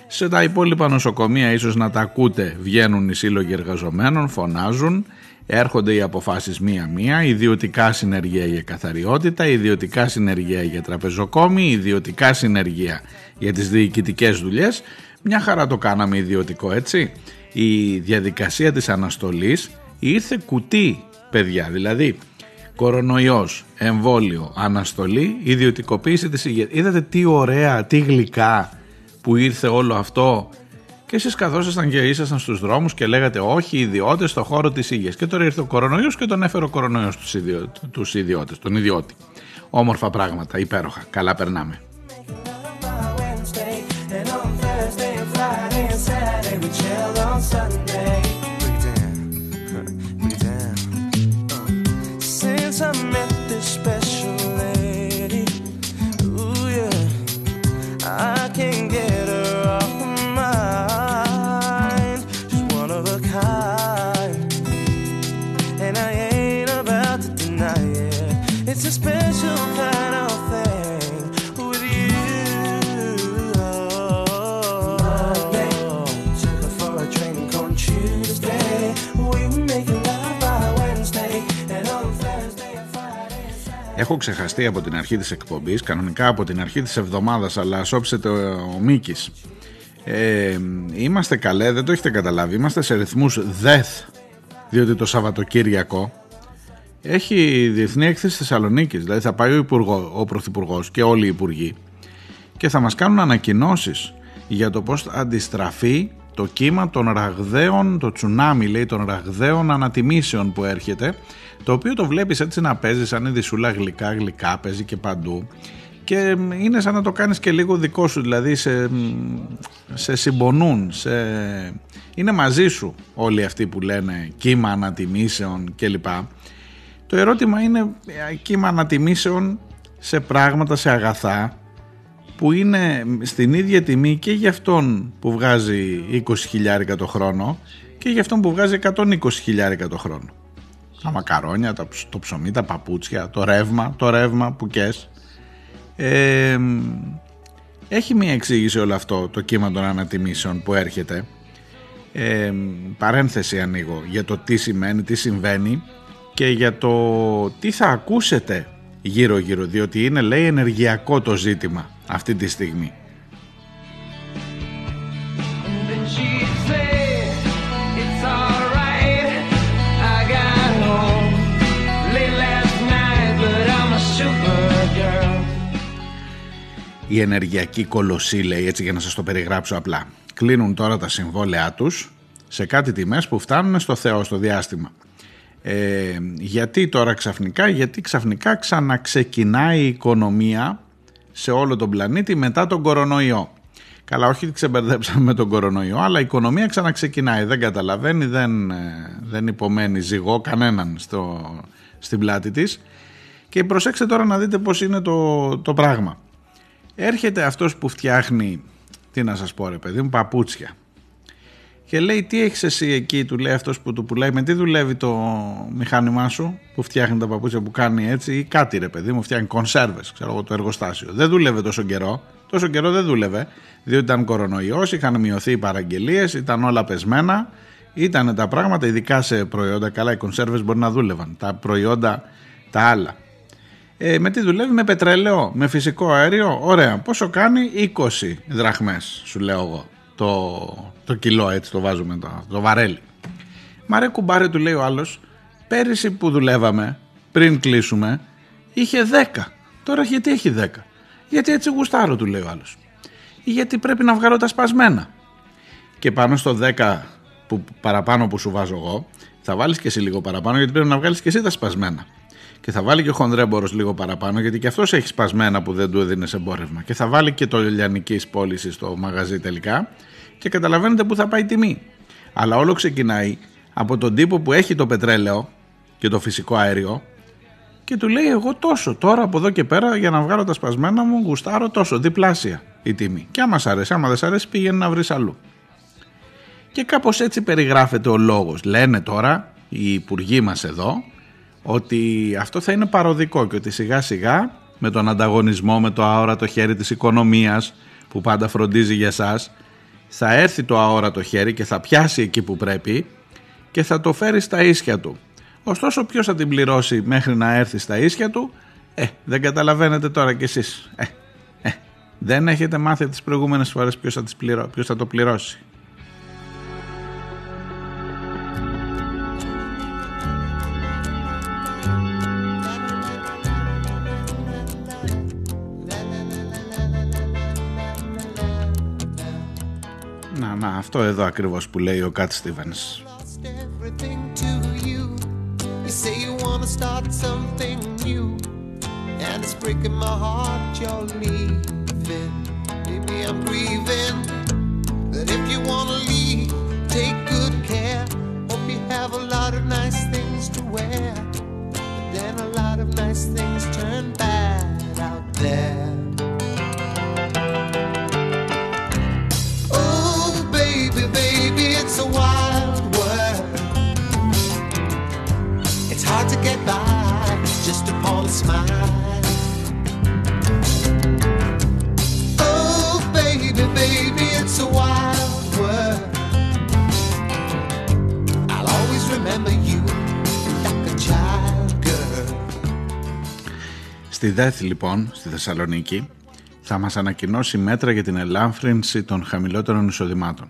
Σε τα υπόλοιπα νοσοκομεία ίσως να τα ακούτε βγαίνουν οι σύλλογοι εργαζομένων, φωνάζουν έρχονται οι αποφάσεις μία-μία, ιδιωτικά συνεργεία για καθαριότητα, ιδιωτικά συνεργεία για τραπεζοκόμη, ιδιωτικά συνεργεία για τις διοικητικές δουλειές. Μια χαρά το κάναμε ιδιωτικό έτσι. Η διαδικασία της αναστολής ήρθε κουτί παιδιά, δηλαδή κορονοϊός, εμβόλιο, αναστολή, ιδιωτικοποίηση της υγείας. Είδατε τι ωραία, τι γλυκά που ήρθε όλο αυτό; Και εσείς καθόσασταν και ήσασταν στους δρόμους και λέγατε όχι, ιδιώτες στο χώρο της υγείας. Και τώρα ήρθε ο κορονοϊός και τον έφερε ο κορονοϊός τους ιδιώτες, τον ιδιώτη. Όμορφα πράγματα, υπέροχα. Καλά περνάμε. Έχω ξεχαστεί από την αρχή της εκπομπής, κανονικά από την αρχή της εβδομάδας, αλλά σώψετε ο, ο Μίκης. Ε, είμαστε καλέ, δεν το έχετε καταλάβει, είμαστε σε ρυθμούς ΔΕΘ, διότι το Σαββατοκύριακο έχει διεθνή έκθεση Θεσσαλονίκης, δηλαδή θα πάει ο, Υπουργό, ο Πρωθυπουργός και όλοι οι Υπουργοί και θα μας κάνουν ανακοινώσεις για το πώς θα αντιστραφεί το κύμα των ραγδαίων, το τσουνάμι λέει των ραγδαίων ανατιμήσεων που έρχεται το οποίο το βλέπεις έτσι να παίζει σαν η δισούλα γλυκά γλυκά παίζει και παντού. Και είναι σαν να το κάνεις και λίγο δικό σου δηλαδή σε, σε συμπονούν σε... είναι μαζί σου όλοι αυτοί που λένε κύμα ανατιμήσεων κλπ. Το ερώτημα είναι ε, κύμα ανατιμήσεων σε πράγματα, σε αγαθά που είναι στην ίδια τιμή και για αυτόν που βγάζει 20 χιλιάρικα το χρόνο και για αυτόν που βγάζει 120 χιλιάρικα το χρόνο τα μακαρόνια, το ψωμί, τα παπούτσια, το ρεύμα, το ρεύμα που κες. Ε, έχει μία εξήγηση όλο αυτό το κύμα των ανατιμήσεων που έρχεται. Ε, παρένθεση ανοίγω για το τι σημαίνει, τι συμβαίνει και για το τι θα ακούσετε γύρω γύρω διότι είναι λέει ενεργειακό το ζήτημα αυτή τη στιγμή. Η ενεργειακή κολοσσή λέει έτσι για να σας το περιγράψω απλά. Κλείνουν τώρα τα συμβόλαιά τους σε κάτι τιμές που φτάνουν στο Θεό στο διάστημα. Ε, γιατί τώρα ξαφνικά, γιατί ξαφνικά ξαναξεκινάει η οικονομία σε όλο τον πλανήτη μετά τον κορονοϊό. Καλά, όχι ότι ξεμπερδέψαμε με τον κορονοϊό, αλλά η οικονομία ξαναξεκινάει. Δεν καταλαβαίνει, δεν, ε, δεν υπομένει ζυγό κανέναν στο, στην πλάτη της. Και προσέξτε τώρα να δείτε πώς είναι το, το πράγμα. Έρχεται αυτός που φτιάχνει, τι να σας πω ρε παιδί μου, παπούτσια. Και λέει τι έχεις εσύ εκεί, του λέει αυτός που του πουλάει, με τι δουλεύει το μηχάνημά σου που φτιάχνει τα παπούτσια που κάνει έτσι ή κάτι ρε παιδί μου, φτιάχνει κονσέρβες, ξέρω εγώ το εργοστάσιο. Δεν δούλευε τόσο καιρό, τόσο καιρό δεν δούλευε, διότι ήταν κορονοϊός, είχαν μειωθεί οι παραγγελίες, ήταν όλα πεσμένα, ήταν τα πράγματα, ειδικά σε προϊόντα, καλά οι κονσέρβες μπορεί να δούλευαν, τα προϊόντα τα άλλα. Ε, με τι δουλεύει, με πετρέλαιο, με φυσικό αέριο. Ωραία. Πόσο κάνει; 20 δραχμές, σου λέω εγώ. Το, το κιλό έτσι το βάζουμε, το, το βαρέλι. Μα ρε κουμπάρε του λέει ο άλλος, πέρυσι που δουλεύαμε, πριν κλείσουμε, είχε 10. Τώρα γιατί έχει 10. Γιατί έτσι γουστάρω του λέει ο άλλος. Γιατί πρέπει να βγάλω τα σπασμένα. Και πάνω στο 10 που παραπάνω που σου βάζω εγώ, θα βάλεις και εσύ λίγο παραπάνω γιατί πρέπει να βγάλεις και εσύ τα σπασμένα και θα βάλει και ο χονδρέμπορος λίγο παραπάνω, γιατί και αυτός έχει σπασμένα που δεν του έδινε εμπόρευμα. Και θα βάλει και το λιανική πώληση στο μαγαζί τελικά και καταλαβαίνετε πού θα πάει η τιμή. Αλλά όλο ξεκινάει από τον τύπο που έχει το πετρέλαιο και το φυσικό αέριο και του λέει εγώ τόσο τώρα από εδώ και πέρα για να βγάλω τα σπασμένα μου γουστάρω τόσο διπλάσια η τιμή και άμα σ' αρέσει, άμα δεν σ' αρέσει πήγαινε να βρεις αλλού και κάπως έτσι περιγράφεται ο λόγος λένε τώρα οι υπουργοί μας εδώ ότι αυτό θα είναι παροδικό και ότι σιγά σιγά με τον ανταγωνισμό, με το αόρατο χέρι της οικονομίας που πάντα φροντίζει για σας θα έρθει το αόρατο χέρι και θα πιάσει εκεί που πρέπει και θα το φέρει στα ίσια του. Ωστόσο ποιος θα την πληρώσει μέχρι να έρθει στα ίσια του; Ε, δεν καταλαβαίνετε τώρα κι εσείς. Ε, ε, δεν έχετε μάθει τις προηγούμενες φορές ποιος θα, τις ποιος θα το πληρώσει. Να, αυτό εδώ ακριβώς που λέει ο Κάτ Στίβενς. And it's breaking my heart you're leaving. Maybe I'm grieving. But if you wanna leave, take good care. Hope you have a lot of nice things to wear. But then a lot of nice things turn bad out there. Στη ΔΕΘ λοιπόν, στη Θεσσαλονίκη, θα μας ανακοινώσει μέτρα για την ελάφρυνση των χαμηλότερων εισοδημάτων.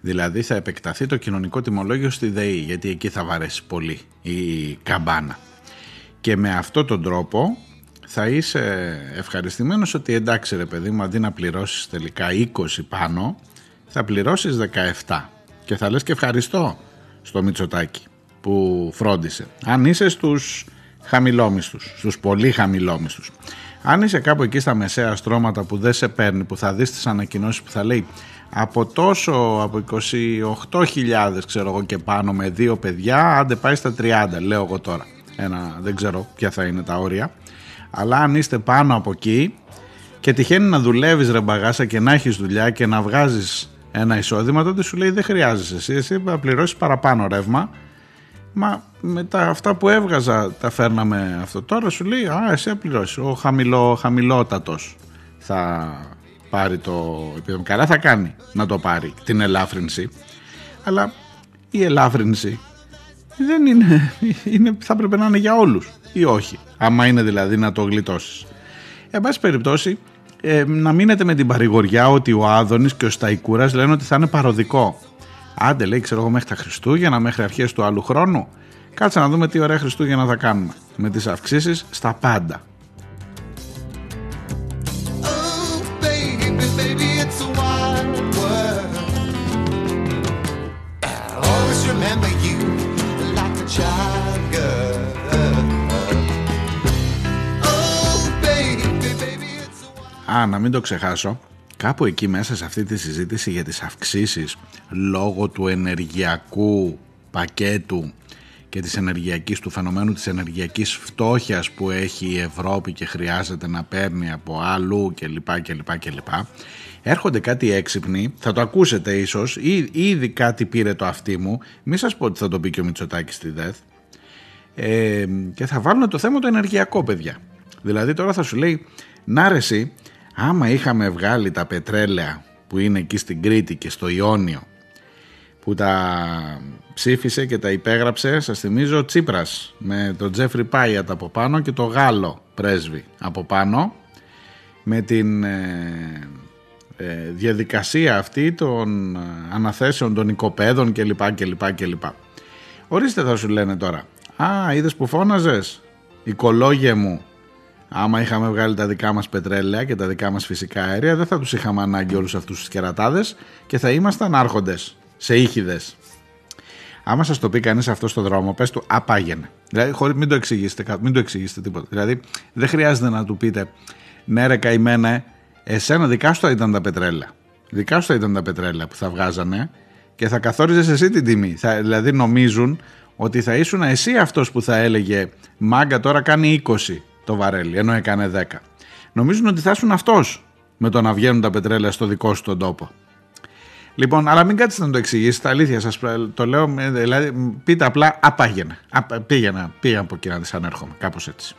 Δηλαδή θα επεκταθεί το κοινωνικό τιμολόγιο στη ΔΕΗ, γιατί εκεί θα βαρέσει πολύ η καμπάνα. Και με αυτόν τον τρόπο θα είσαι ευχαριστημένος ότι εντάξει ρε παιδί μου αντί να πληρώσεις τελικά 20 πάνω θα πληρώσεις 17 και θα λες και ευχαριστώ στο Μητσοτάκι που φρόντισε. Αν είσαι στους χαμηλόμισθους, στους πολύ χαμηλόμισθους. Αν είσαι κάπου εκεί στα μεσαία στρώματα που δεν σε παίρνει, που θα δεις τις ανακοινώσεις που θα λέει από τόσο, από 28.000 ξέρω εγώ και πάνω με δύο παιδιά, άντε πάει στα 30, λέω εγώ τώρα. Ένα, δεν ξέρω ποια θα είναι τα όρια. Αλλά αν είστε πάνω από εκεί και τυχαίνει να δουλεύεις ρε μπαγάσα και να έχεις δουλειά και να βγάζεις ένα εισόδημα, τότε σου λέει δεν χρειάζεσαι εσύ, εσύ θα πληρώσεις παραπάνω ρεύμα Μα με τα αυτά που έβγαζα τα φέρναμε αυτό. Τώρα σου λέει, α, εσύ πληρώσεις. Ο χαμηλό, χαμηλότατος θα πάρει το επίδομα. Καλά θα κάνει να το πάρει την ελάφρυνση. Αλλά η ελάφρυνση δεν είναι, είναι θα πρέπει να είναι για όλους ή όχι. Άμα είναι δηλαδή να το γλιτώσεις. Εν πάση περιπτώσει, ε, να μείνετε με την παρηγοριά ότι ο Άδωνης και ο Σταϊκούρας λένε ότι θα είναι παροδικό. Άντε λέει ξέρω εγώ μέχρι τα Χριστούγεννα, μέχρι αρχές του άλλου χρόνου. Κάτσε να δούμε τι ωραία Χριστούγεννα θα κάνουμε. Με τις αυξήσεις στα πάντα. Α, να μην το ξεχάσω, κάπου εκεί μέσα σε αυτή τη συζήτηση για τις αυξήσεις λόγω του ενεργειακού πακέτου και της ενεργειακής, του φαινομένου της ενεργειακής φτώχειας που έχει η Ευρώπη και χρειάζεται να παίρνει από αλλού κλπ. κλπ, κλπ. Έρχονται κάτι έξυπνοι, θα το ακούσετε ίσως, ή, ήδη κάτι πήρε το αυτί μου, μη σας πω ότι θα το πει και ο Μητσοτάκης στη ΔΕΘ, ε, και θα βάλουν το θέμα το ενεργειακό παιδιά. Δηλαδή τώρα θα σου λέει, να ρε άμα είχαμε βγάλει τα πετρέλαια που είναι εκεί στην Κρήτη και στο Ιόνιο που τα ψήφισε και τα υπέγραψε, σας θυμίζω, Τσίπρας με τον Τζέφρι Πάιατ από πάνω και το Γάλλο πρέσβη από πάνω με την ε, ε, διαδικασία αυτή των ε, αναθέσεων των οικοπαίδων κλπ. κλπ, κλπ. Ορίστε θα σου λένε τώρα. Α, είδες που φώναζες, οικολόγια μου, άμα είχαμε βγάλει τα δικά μας πετρέλαια και τα δικά μας φυσικά αέρια δεν θα τους είχαμε ανάγκη όλους αυτούς τους κερατάδες και θα ήμασταν άρχοντες σε ήχηδες. Άμα σας το πει κανείς αυτό στο δρόμο, πες του απάγαινε. Δηλαδή, χωρί, μην το εξηγήσετε, μην το εξηγήσετε τίποτα. Δηλαδή, δεν χρειάζεται να του πείτε ναι, ρε καημένε, εσένα δικά σου ήταν τα πετρέλαια. Δικά σου ήταν τα πετρέλαια που θα βγάζανε και θα καθόριζες εσύ την τιμή. Θα, δηλαδή, νομίζουν ότι θα ήσουν εσύ αυτός που θα έλεγε Μάγκα τώρα κάνει 20 το βαρέλι, ενώ έκανε 10. Νομίζουν ότι θα ήσουν αυτός με το να βγαίνουν τα πετρέλαια στο δικό σου τον τόπο. Λοιπόν, αλλά μην κάτσετε να το εξηγήσετε. Αλήθεια σας το λέω. Δηλαδή, πείτε απλά απάγαινε. Πήγαινα, πήγα από εκεί να τη ανέρχομαι. Κάπως έτσι.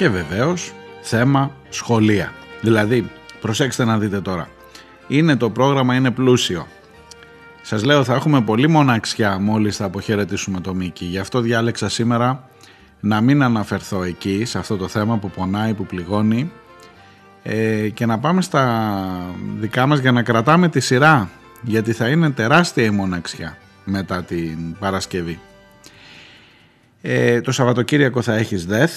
Και βεβαίως θέμα σχολεία. Δηλαδή, προσέξτε να δείτε τώρα, είναι το πρόγραμμα, είναι πλούσιο. Σας λέω θα έχουμε πολύ μοναξιά μόλις θα αποχαιρετήσουμε το Μίκη. Γι' αυτό διάλεξα σήμερα να μην αναφερθώ εκεί, σε αυτό το θέμα που πονάει, που πληγώνει ε, και να πάμε στα δικά μας για να κρατάμε τη σειρά γιατί θα είναι τεράστια η μοναξιά μετά την Παρασκευή. Ε, το Σαββατοκύριακο θα έχεις ΔΕΘ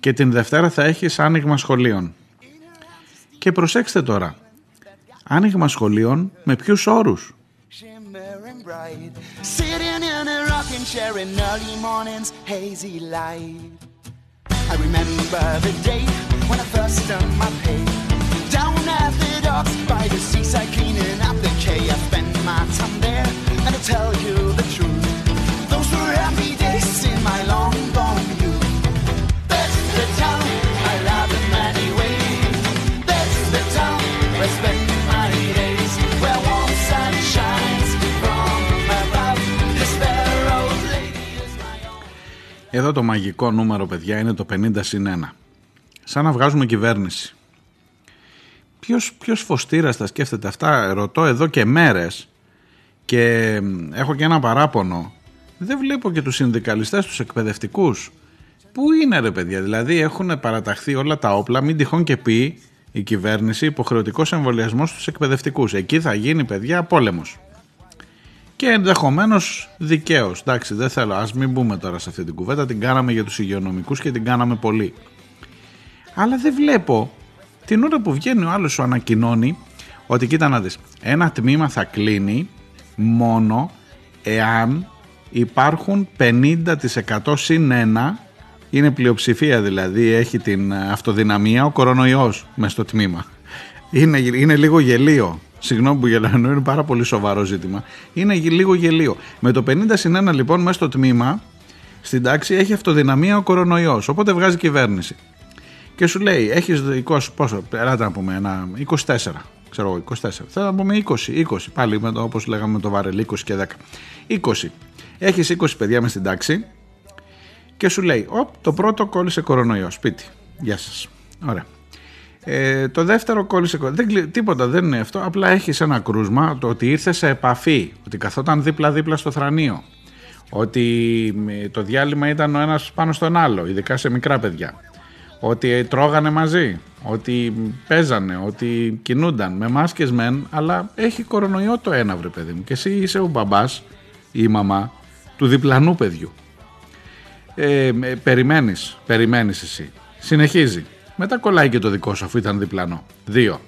και την Δευτέρα θα έχεις άνοιγμα σχολείων. Και προσέξτε τώρα, άνοιγμα σχολείων με ποιους όρους. I remember the day when I first done my pay Down at the docks by the seaside cleaning up the quay I spent my time there and to tell you the truth Those were happy days in my long gone Εδώ το μαγικό νούμερο, παιδιά, είναι το 50 συν 1. Σαν να βγάζουμε κυβέρνηση. Ποιος, ποιος φωστήρας θα σκέφτεται αυτά, ρωτώ εδώ και μέρες και έχω και ένα παράπονο. Δεν βλέπω και τους συνδικαλιστές, τους εκπαιδευτικούς. Πού είναι ρε παιδιά, δηλαδή έχουν παραταχθεί όλα τα όπλα, μην τυχόν και πει η κυβέρνηση υποχρεωτικός εμβολιασμός στους εκπαιδευτικούς. Εκεί θα γίνει, παιδιά, πόλεμος. Και ενδεχομένως δικαίως. Εντάξει, δεν θέλω, ας μην μπούμε τώρα σε αυτή την κουβέντα. Την κάναμε για τους υγειονομικούς και την κάναμε πολύ. Αλλά δεν βλέπω την ώρα που βγαίνει ο άλλος σου ανακοινώνει ότι κοίτα να δεις, ένα τμήμα θα κλείνει μόνο εάν υπάρχουν 50% συν 1 είναι πλειοψηφία δηλαδή, έχει την αυτοδυναμία ο κορονοϊός μέσα στο τμήμα. Είναι, είναι λίγο γελίο. Συγγνώμη που γελάνω, είναι πάρα πολύ σοβαρό ζήτημα. Είναι λίγο γελίο. Με το 50 συν 1 λοιπόν μέσα στο τμήμα, στην τάξη έχει αυτοδυναμία ο κορονοϊός, οπότε βγάζει κυβέρνηση. Και σου λέει, έχεις 20, πόσο, ελάτε να πούμε, ένα 24, ξέρω εγώ, 24. Θα να πούμε 20, 20, πάλι με το, όπως λέγαμε με το βαρελί, 20 και 10. 20. Έχεις 20 παιδιά μες στην τάξη, και σου λέει, Οπ, το πρώτο κόλλησε κορονοϊό, σπίτι. Γεια σας. Ωραία. Ε, το δεύτερο κόλλησε, δεν, τίποτα δεν είναι αυτό, απλά έχεις ένα κρούσμα το ότι ήρθε σε επαφή, ότι καθόταν δίπλα-δίπλα στο θρανίο, ότι το διάλειμμα ήταν ο ένας πάνω στον άλλο, ειδικά σε μικρά παιδιά, ότι τρώγανε μαζί, ότι παίζανε, ότι κινούνταν με μάσκες μεν, αλλά έχει κορονοϊό το ένα βρε παιδί μου και εσύ είσαι ο μπαμπάς ή η μαμά του διπλανού παιδιού. Ε, περιμένεις, περιμένεις εσύ. Συνεχίζει. Μετά κολλάει και το δικό σου αφού ήταν διπλανό. Δύο.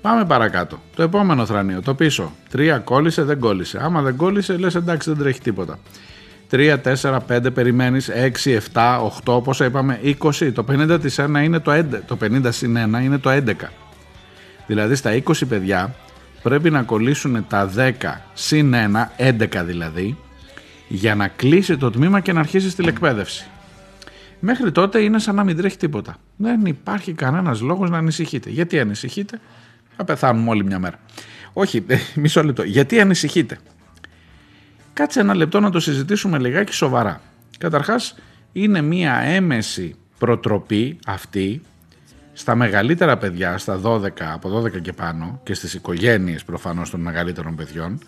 Πάμε παρακάτω. Το επόμενο θρανείο, το πίσω. Τρία κόλλησε, δεν κόλλησε. Άμα δεν κόλλησε, λες εντάξει, δεν τρέχει τίποτα. 3, 4, 5 περιμένεις, 6, 7, 8, πόσα είπαμε, 20. Το 50 της 1 είναι το 11, το 50 συν 1 είναι το 11. Δηλαδή στα 20 παιδιά πρέπει να κολλήσουν τα 10 συν 1, 11 δηλαδή, για να κλείσει το τμήμα και να αρχίσεις τηλεκπαίδευση. Μέχρι τότε είναι σαν να μην τρέχει τίποτα. Δεν υπάρχει κανένας λόγος να ανησυχείτε. Γιατί ανησυχείτε, θα πεθάνουμε όλοι μια μέρα. Όχι, μισό λεπτό. Γιατί ανησυχείτε; Κάτσε ένα λεπτό να το συζητήσουμε λιγάκι σοβαρά. Καταρχάς είναι μία έμεση προτροπή αυτή στα μεγαλύτερα παιδιά, στα 12, από 12 και πάνω και στις οικογένειες προφανώς των μεγαλύτερων παιδιών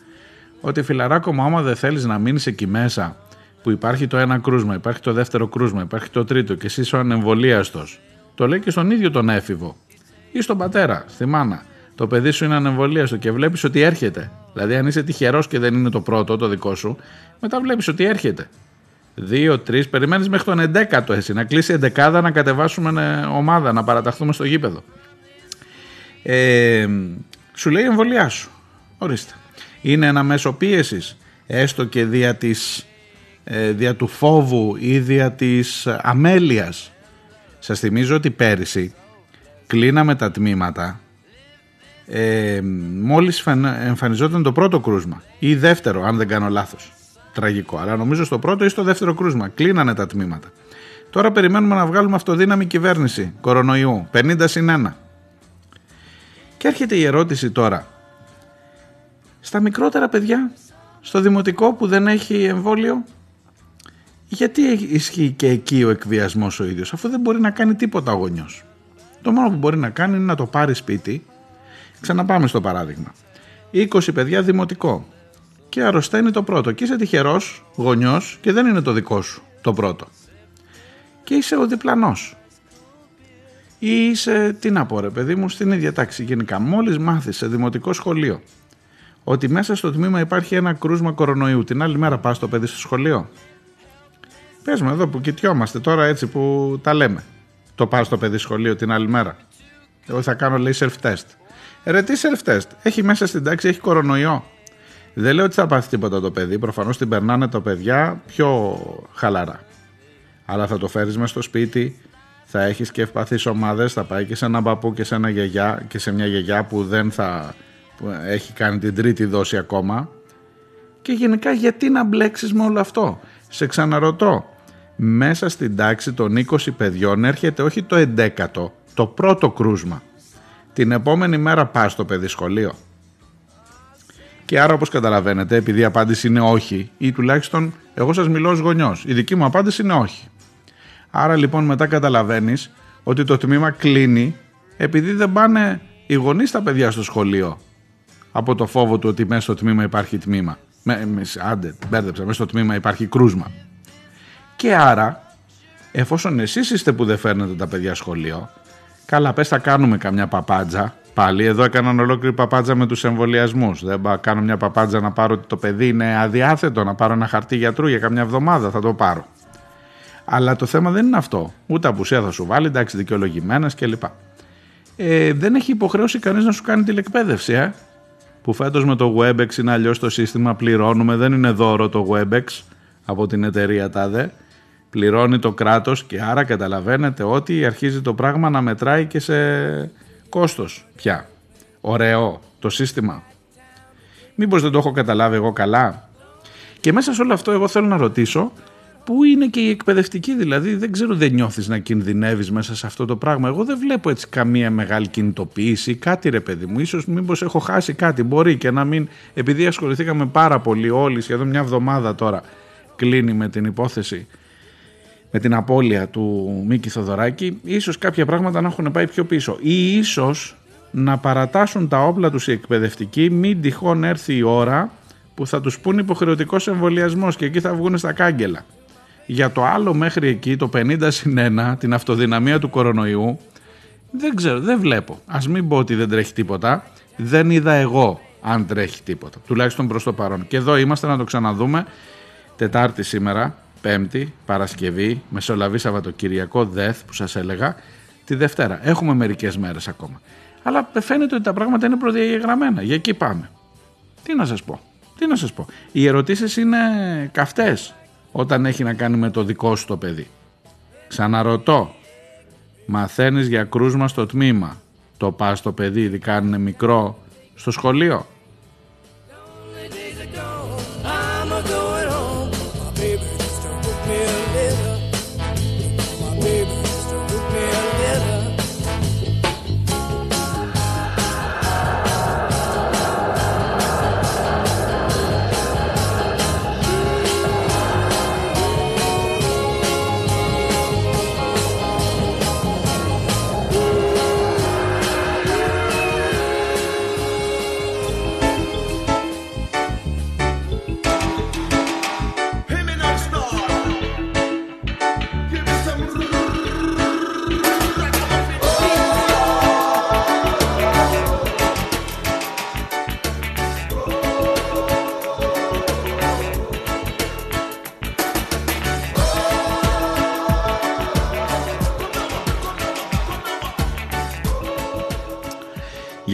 ότι φιλαράκο μου άμα δεν θέλεις να μείνεις εκεί μέσα που υπάρχει το ένα κρούσμα, υπάρχει το δεύτερο κρούσμα, υπάρχει το τρίτο και εσύ είσαι ο ανεμβολίαστος το λέει και στον ίδιο τον έφηβο ή στον πατέρα, στη μάνα το παιδί σου είναι ανεμβολίαστο και βλέπεις ότι έρχεται Δηλαδή, αν είσαι τυχερός και δεν είναι το πρώτο, το δικό σου, μετά βλέπεις ότι έρχεται. Δύο, τρεις, περιμένεις μέχρι τον εντέκατο εσύ. Να κλείσει εντεκάδα, να κατεβάσουμε ομάδα, να παραταχθούμε στο γήπεδο. Ε, σου λέει εμβολιά σου. Ορίστε. Είναι ένα μέσο πίεσης, έστω και δια, της, ε, δια του φόβου ή δια της αμέλειας. Σας θυμίζω ότι πέρυσι κλείναμε τα τμήματα ε, μόλις εμφανιζόταν το πρώτο κρούσμα ή δεύτερο αν δεν κάνω λάθος. Τραγικό αλλά νομίζω στο πρώτο ή στο δεύτερο κρούσμα κλείνανε τα τμήματα. Τώρα περιμένουμε να βγάλουμε αυτοδύναμη κυβέρνηση κορονοϊού 50 συν 1 και έρχεται η ερώτηση τώρα. Στα μικρότερα παιδιά στο δημοτικό που δεν έχει εμβόλιο γιατί ισχύει και εκεί ο εκβιασμός ο ίδιος αφού δεν μπορεί να κάνει τίποτα ο γονιός το μόνο που μπορεί να κάνει είναι να το πάρει σπίτι Ξαναπάμε στο παράδειγμα. 20 παιδιά δημοτικό και αρρωσταίνει το πρώτο και είσαι τυχερός γονιός και δεν είναι το δικό σου το πρώτο. Και είσαι ο διπλανός. Ή είσαι, τι να πω ρε παιδί μου, στην ίδια τάξη γενικά. Μόλις μάθεις σε δημοτικό σχολείο ότι μέσα στο τμήμα υπάρχει ένα κρούσμα κορονοϊού, την άλλη μέρα πας το παιδί στο σχολείο. Πες μου εδώ που κοιτιόμαστε τώρα έτσι που τα λέμε. Το πας στο παιδί σχολείο την άλλη μέρα. Εγώ θα κάνω λέει self-test. Ρε τι self-test; Έχει μέσα στην τάξη, έχει κορονοϊό. Δεν λέω ότι θα πάθει τίποτα το παιδί. Προφανώς την περνάνε τα παιδιά πιο χαλαρά. Αλλά θα το φέρεις μέσα στο σπίτι, θα έχεις και ευπαθείς ομάδες, θα πάει και σε έναν παππού και σε, ένα γιαγιά, και σε μια γιαγιά που δεν θα που έχει κάνει την τρίτη δόση ακόμα. Και γενικά γιατί να μπλέξεις με όλο αυτό; Σε ξαναρωτώ. Μέσα στην τάξη των 20 παιδιών έρχεται όχι το 11ο, το πρώτο κρούσμα την επόμενη μέρα πά στο παιδί σχολείο. Και άρα όπως καταλαβαίνετε, επειδή η απάντηση είναι όχι, ή τουλάχιστον εγώ σας μιλώ ως γονιός, η δική μου απάντηση είναι όχι. Άρα λοιπόν μετά καταλαβαίνεις ότι το τμήμα κλείνει επειδή δεν πάνε οι γονείς στα παιδιά στο σχολείο από το φόβο του ότι μέσα στο τμήμα υπάρχει τμήμα. Με, μες, άντε, μπέρδεψα, μέσα στο τμήμα υπάρχει κρούσμα. Και άρα, εφόσον εσείς είστε που δεν φέρνετε τα παιδιά σχολείο, Καλά, πες θα κάνουμε καμιά παπάντζα. Πάλι εδώ έκαναν ολόκληρη παπάντζα με τους εμβολιασμούς. Δεν θα κάνω μια παπάντζα να πάρω ότι το παιδί είναι αδιάθετο, να πάρω ένα χαρτί γιατρού για καμιά εβδομάδα, θα το πάρω. Αλλά το θέμα δεν είναι αυτό. Ούτε απουσία θα σου βάλει, εντάξει, δικαιολογημένες κλπ. Ε, δεν έχει υποχρέωση κανείς να σου κάνει τηλεκπαίδευση, ε. Που φέτος με το Webex είναι αλλιώς το σύστημα, πληρώνουμε, δεν είναι δώρο το Webex από την εταιρεία ΤΑΔΕ πληρώνει το κράτος και άρα καταλαβαίνετε ότι αρχίζει το πράγμα να μετράει και σε κόστος πια. Ωραίο το σύστημα. Μήπως δεν το έχω καταλάβει εγώ καλά; Και μέσα σε όλο αυτό εγώ θέλω να ρωτήσω πού είναι και η εκπαιδευτική δηλαδή δεν ξέρω δεν νιώθεις να κινδυνεύεις μέσα σε αυτό το πράγμα εγώ δεν βλέπω έτσι καμία μεγάλη κινητοποίηση κάτι ρε παιδί μου ίσως μήπως έχω χάσει κάτι μπορεί και να μην επειδή ασχοληθήκαμε πάρα πολύ όλοι σχεδόν μια εβδομάδα τώρα κλείνει με την υπόθεση με την απώλεια του Μίκη Θοδωράκη, ίσως κάποια πράγματα να έχουν πάει πιο πίσω ή ίσως να παρατάσουν τα όπλα τους οι εκπαιδευτικοί μην τυχόν έρθει η ώρα που θα τους πούν υποχρεωτικός εμβολιασμός και εκεί θα βγουν στα κάγκελα. Για το άλλο μέχρι εκεί, το 50 συν 1, την αυτοδυναμία του κορονοϊού, δεν ξέρω, δεν βλέπω. Ας μην πω ότι δεν τρέχει τίποτα. Δεν είδα εγώ αν τρέχει τίποτα. Τουλάχιστον προς το παρόν. Και εδώ είμαστε να το ξαναδούμε. Τετάρτη σήμερα, Πέμπτη, Παρασκευή, Μεσολαβή Σαββατοκυριακό, ΔΕΘ που σας έλεγα, τη Δευτέρα. Έχουμε μερικές μέρες ακόμα. Αλλά φαίνεται ότι τα πράγματα είναι προδιαγεγραμμένα. Για εκεί πάμε. Τι να σας πω. Τι να σας πω. Οι ερωτήσεις είναι καυτές όταν έχει να κάνει με το δικό σου το παιδί. Ξαναρωτώ. Μαθαίνεις για κρούσμα στο τμήμα. Το πας στο παιδί, ειδικά αν είναι μικρό, στο σχολείο.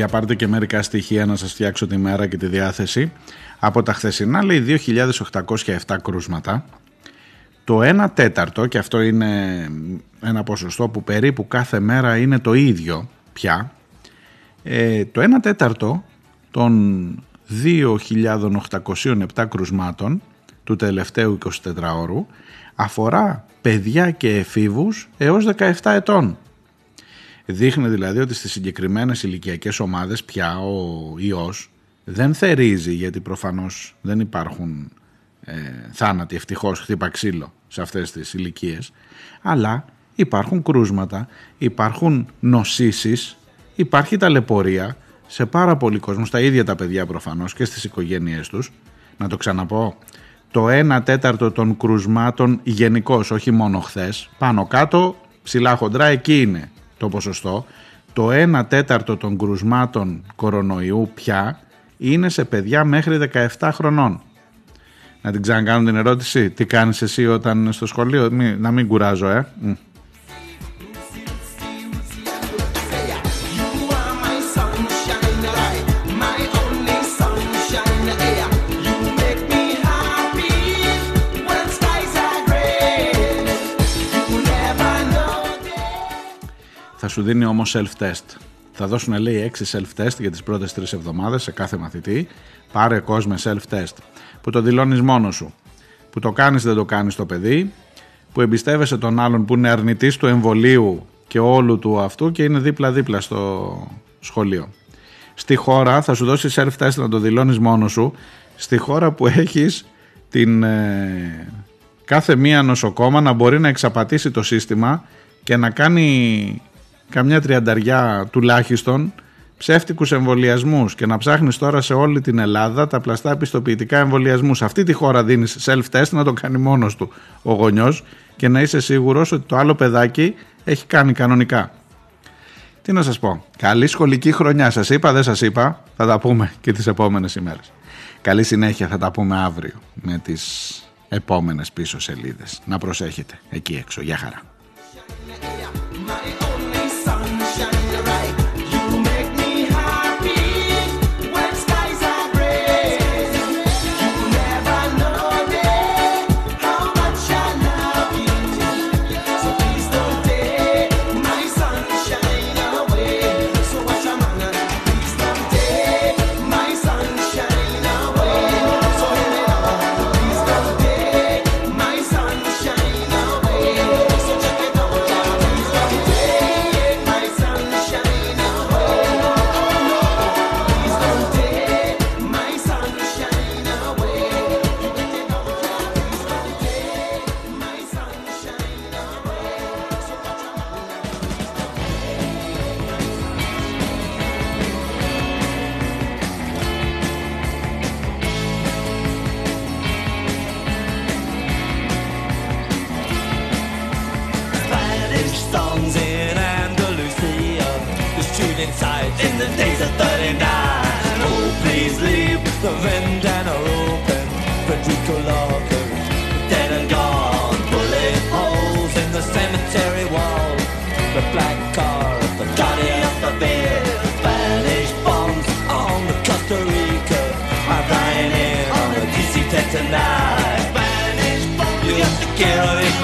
Για πάρτε και μερικά στοιχεία να σας φτιάξω τη μέρα και τη διάθεση. Από τα χθεσινά λέει 2.807 κρούσματα. Το 1 τέταρτο, και αυτό είναι ένα ποσοστό που περίπου κάθε μέρα είναι το ίδιο πια, ε, το 1 τέταρτο των 2.807 κρουσμάτων του τελευταίου 24 ώρου αφορά παιδιά και εφήβους έως 17 ετών. Δείχνει δηλαδή ότι στις συγκεκριμένες ηλικιακές ομάδες πια ο ιός δεν θερίζει γιατί προφανώς δεν υπάρχουν ε, θάνατοι. Ευτυχώς χτύπα ξύλο σε αυτές τις ηλικίες, αλλά υπάρχουν κρούσματα, υπάρχουν νοσήσεις, υπάρχει ταλαιπωρία σε πάρα πολλοί κόσμο, στα ίδια τα παιδιά προφανώς και στις οικογένειές τους. Να το ξαναπώ, το 1 τέταρτο των κρουσμάτων γενικώς, όχι μόνο χθες, πάνω κάτω, ψηλά χοντρά, εκεί είναι το ποσοστό, το 1 τέταρτο των κρουσμάτων κορονοϊού πια είναι σε παιδιά μέχρι 17 χρονών. Να την ξανακάνω την ερώτηση, τι κάνεις εσύ όταν στο σχολείο, να μην κουράζω ε. Θα σου δίνει όμως self-test. Θα δώσουν λέει 6 self-test για τις πρώτες 3 εβδομάδες σε κάθε μαθητή. Πάρε κόσμο self-test. Που το δηλώνεις μόνος σου. Που το κάνεις δεν το κάνεις το παιδί. Που εμπιστεύεσαι τον άλλον που είναι αρνητής του εμβολίου και όλου του αυτού και είναι δίπλα-δίπλα στο σχολείο. Στη χώρα θα σου δώσει self-test να το δηλώνεις μόνος σου. Στη χώρα που έχεις την, ε, κάθε μία νοσοκόμα να μπορεί να εξαπατήσει το σύστημα και να κάνει καμιά τριανταριά τουλάχιστον ψεύτικους εμβολιασμούς και να ψάχνεις τώρα σε όλη την Ελλάδα τα πλαστά πιστοποιητικά εμβολιασμούς. Σε αυτή τη χώρα δίνεις self-test να το κάνει μόνος του ο γονιός και να είσαι σίγουρος ότι το άλλο παιδάκι έχει κάνει κανονικά. Τι να σας πω. Καλή σχολική χρονιά. Σας είπα, δεν σας είπα. Θα τα πούμε και τις επόμενες ημέρες. Καλή συνέχεια θα τα πούμε αύριο με τις επόμενες πίσω σελίδες. Να προσέχετε εκεί έξω. Γεια χαρά. shine.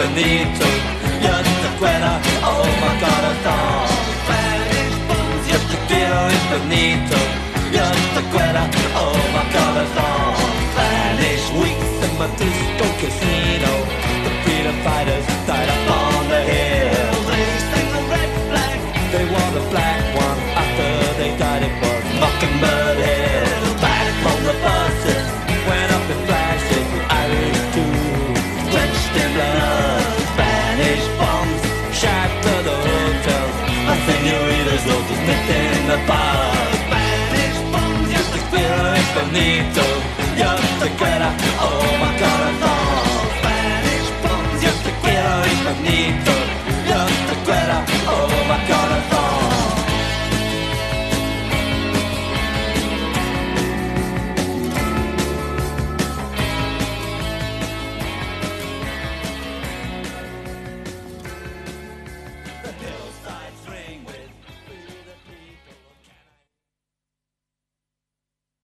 bonito. Yo te acuerdas, oh my God, I thought vanish. corazón. Yo te quiero infinito. Yo te acuerdas, oh my God, I thought Spanish weeks in my disco casino. The freedom fighters died up on the hill. They sang the red flag. They wore the black one after they died. It was Mockingbird Hill. need to